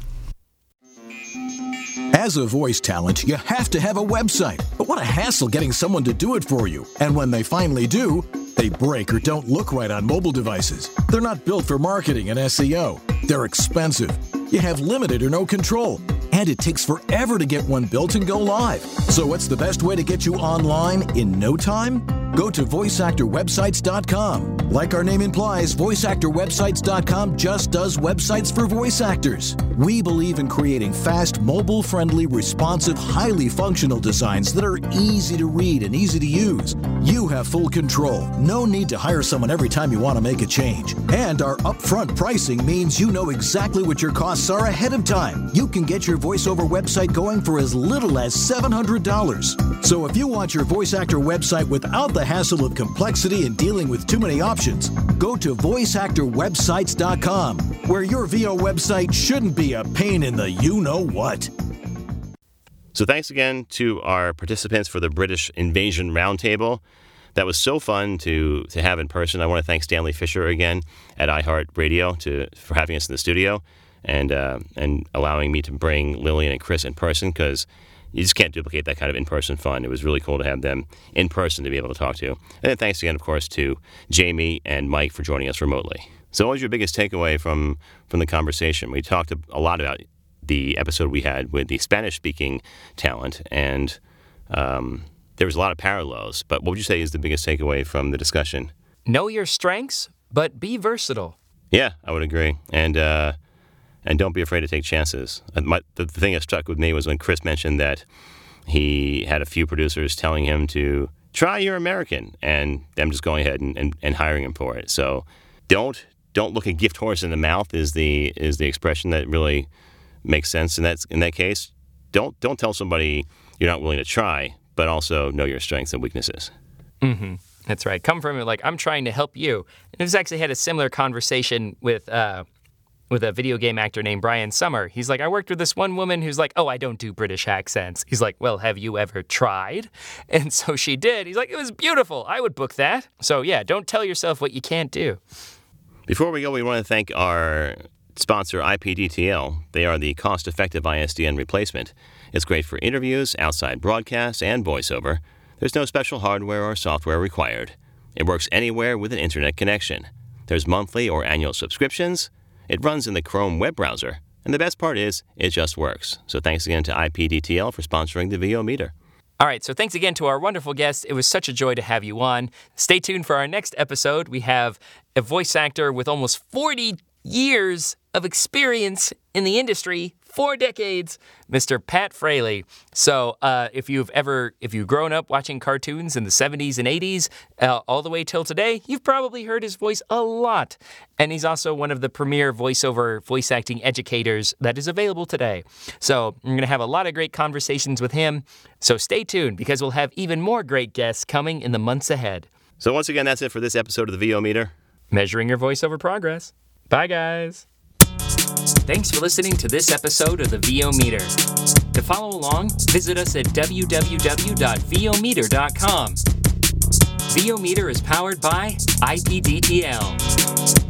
As a voice talent, you have to have a website. But what a hassle getting someone to do it for you. And when they finally do, they break or don't look right on mobile devices. They're not built for marketing and SEO. They're expensive. You have limited or no control. And it takes forever to get one built and go live. So, what's the best way to get you online in no time? Go to voiceactorwebsites.com. Like our name implies, voiceactorwebsites.com just does websites for voice actors. We believe in creating fast, mobile friendly, responsive, highly functional designs that are easy to read and easy to use. You have full control. No need to hire someone every time you want to make a change. And our upfront pricing means you know exactly what your costs are ahead of time. You can get your voiceover website going for as little as $700. So if you want your voice actor website without the hassle of complexity and dealing with too many options, go to voiceactorwebsites.com, where your VO website shouldn't be a pain in the you know what. So thanks again to our participants for the British Invasion Roundtable. That was so fun to to have in person. I want to thank Stanley Fisher again at iHeartRadio to for having us in the studio and uh, and allowing me to bring Lillian and Chris in person because you just can't duplicate that kind of in person fun. It was really cool to have them in person to be able to talk to. And then thanks again, of course, to Jamie and Mike for joining us remotely. So, what was your biggest takeaway from from the conversation? We talked a, a lot about the episode we had with the Spanish speaking talent, and um, there was a lot of parallels. But what would you say is the biggest takeaway from the discussion? Know your strengths, but be versatile. Yeah, I would agree, and uh, and don't be afraid to take chances. Uh, My, the, the thing that stuck with me was when Chris mentioned that he had a few producers telling him to try your American, and them just going ahead and, and, and hiring him for it. So don't don't look a gift horse in the mouth is the is the expression that really makes sense in that in that case. Don't don't tell somebody you're not willing to try, but also know your strengths and weaknesses. Mm-hmm. That's right. Come from it like I'm trying to help you. And I've actually had a similar conversation with uh, with a video game actor named Brian Summer. He's like, I worked with this one woman who's like, Oh, I don't do British accents. He's like, Well, have you ever tried? [laughs] And so she did. He's like, It was beautiful. I would book that. So yeah, don't tell yourself what you can't do. Before we go, we want to thank our sponsor, IPDTL. They are the cost effective ISDN replacement. It's great for interviews, outside broadcasts, and voiceover. There's no special hardware or software required. It works anywhere with an internet connection. There's monthly or annual subscriptions. It runs in the Chrome web browser. And the best part is, it just works. So thanks again to IPDTL for sponsoring the VO meter. All right, so thanks again to our wonderful guest. It was such a joy to have you on. Stay tuned for our next episode. We have a voice actor with almost 40 years of experience in the industry, four decades, Mr. Pat Fraley. So, uh, if you've ever, if you've grown up watching cartoons in the 70s and 80s, uh, all the way till today, you've probably heard his voice a lot. And he's also one of the premier voiceover voice acting educators that is available today. So, we're going to have a lot of great conversations with him. So, stay tuned because we'll have even more great guests coming in the months ahead. So once again, that's it for this episode of the VO meter. Measuring your voiceover progress. Bye, guys. Thanks for listening to this episode of the VO Meter. To follow along, visit us at www.vometer.com. VO Meter is powered by IPDTL.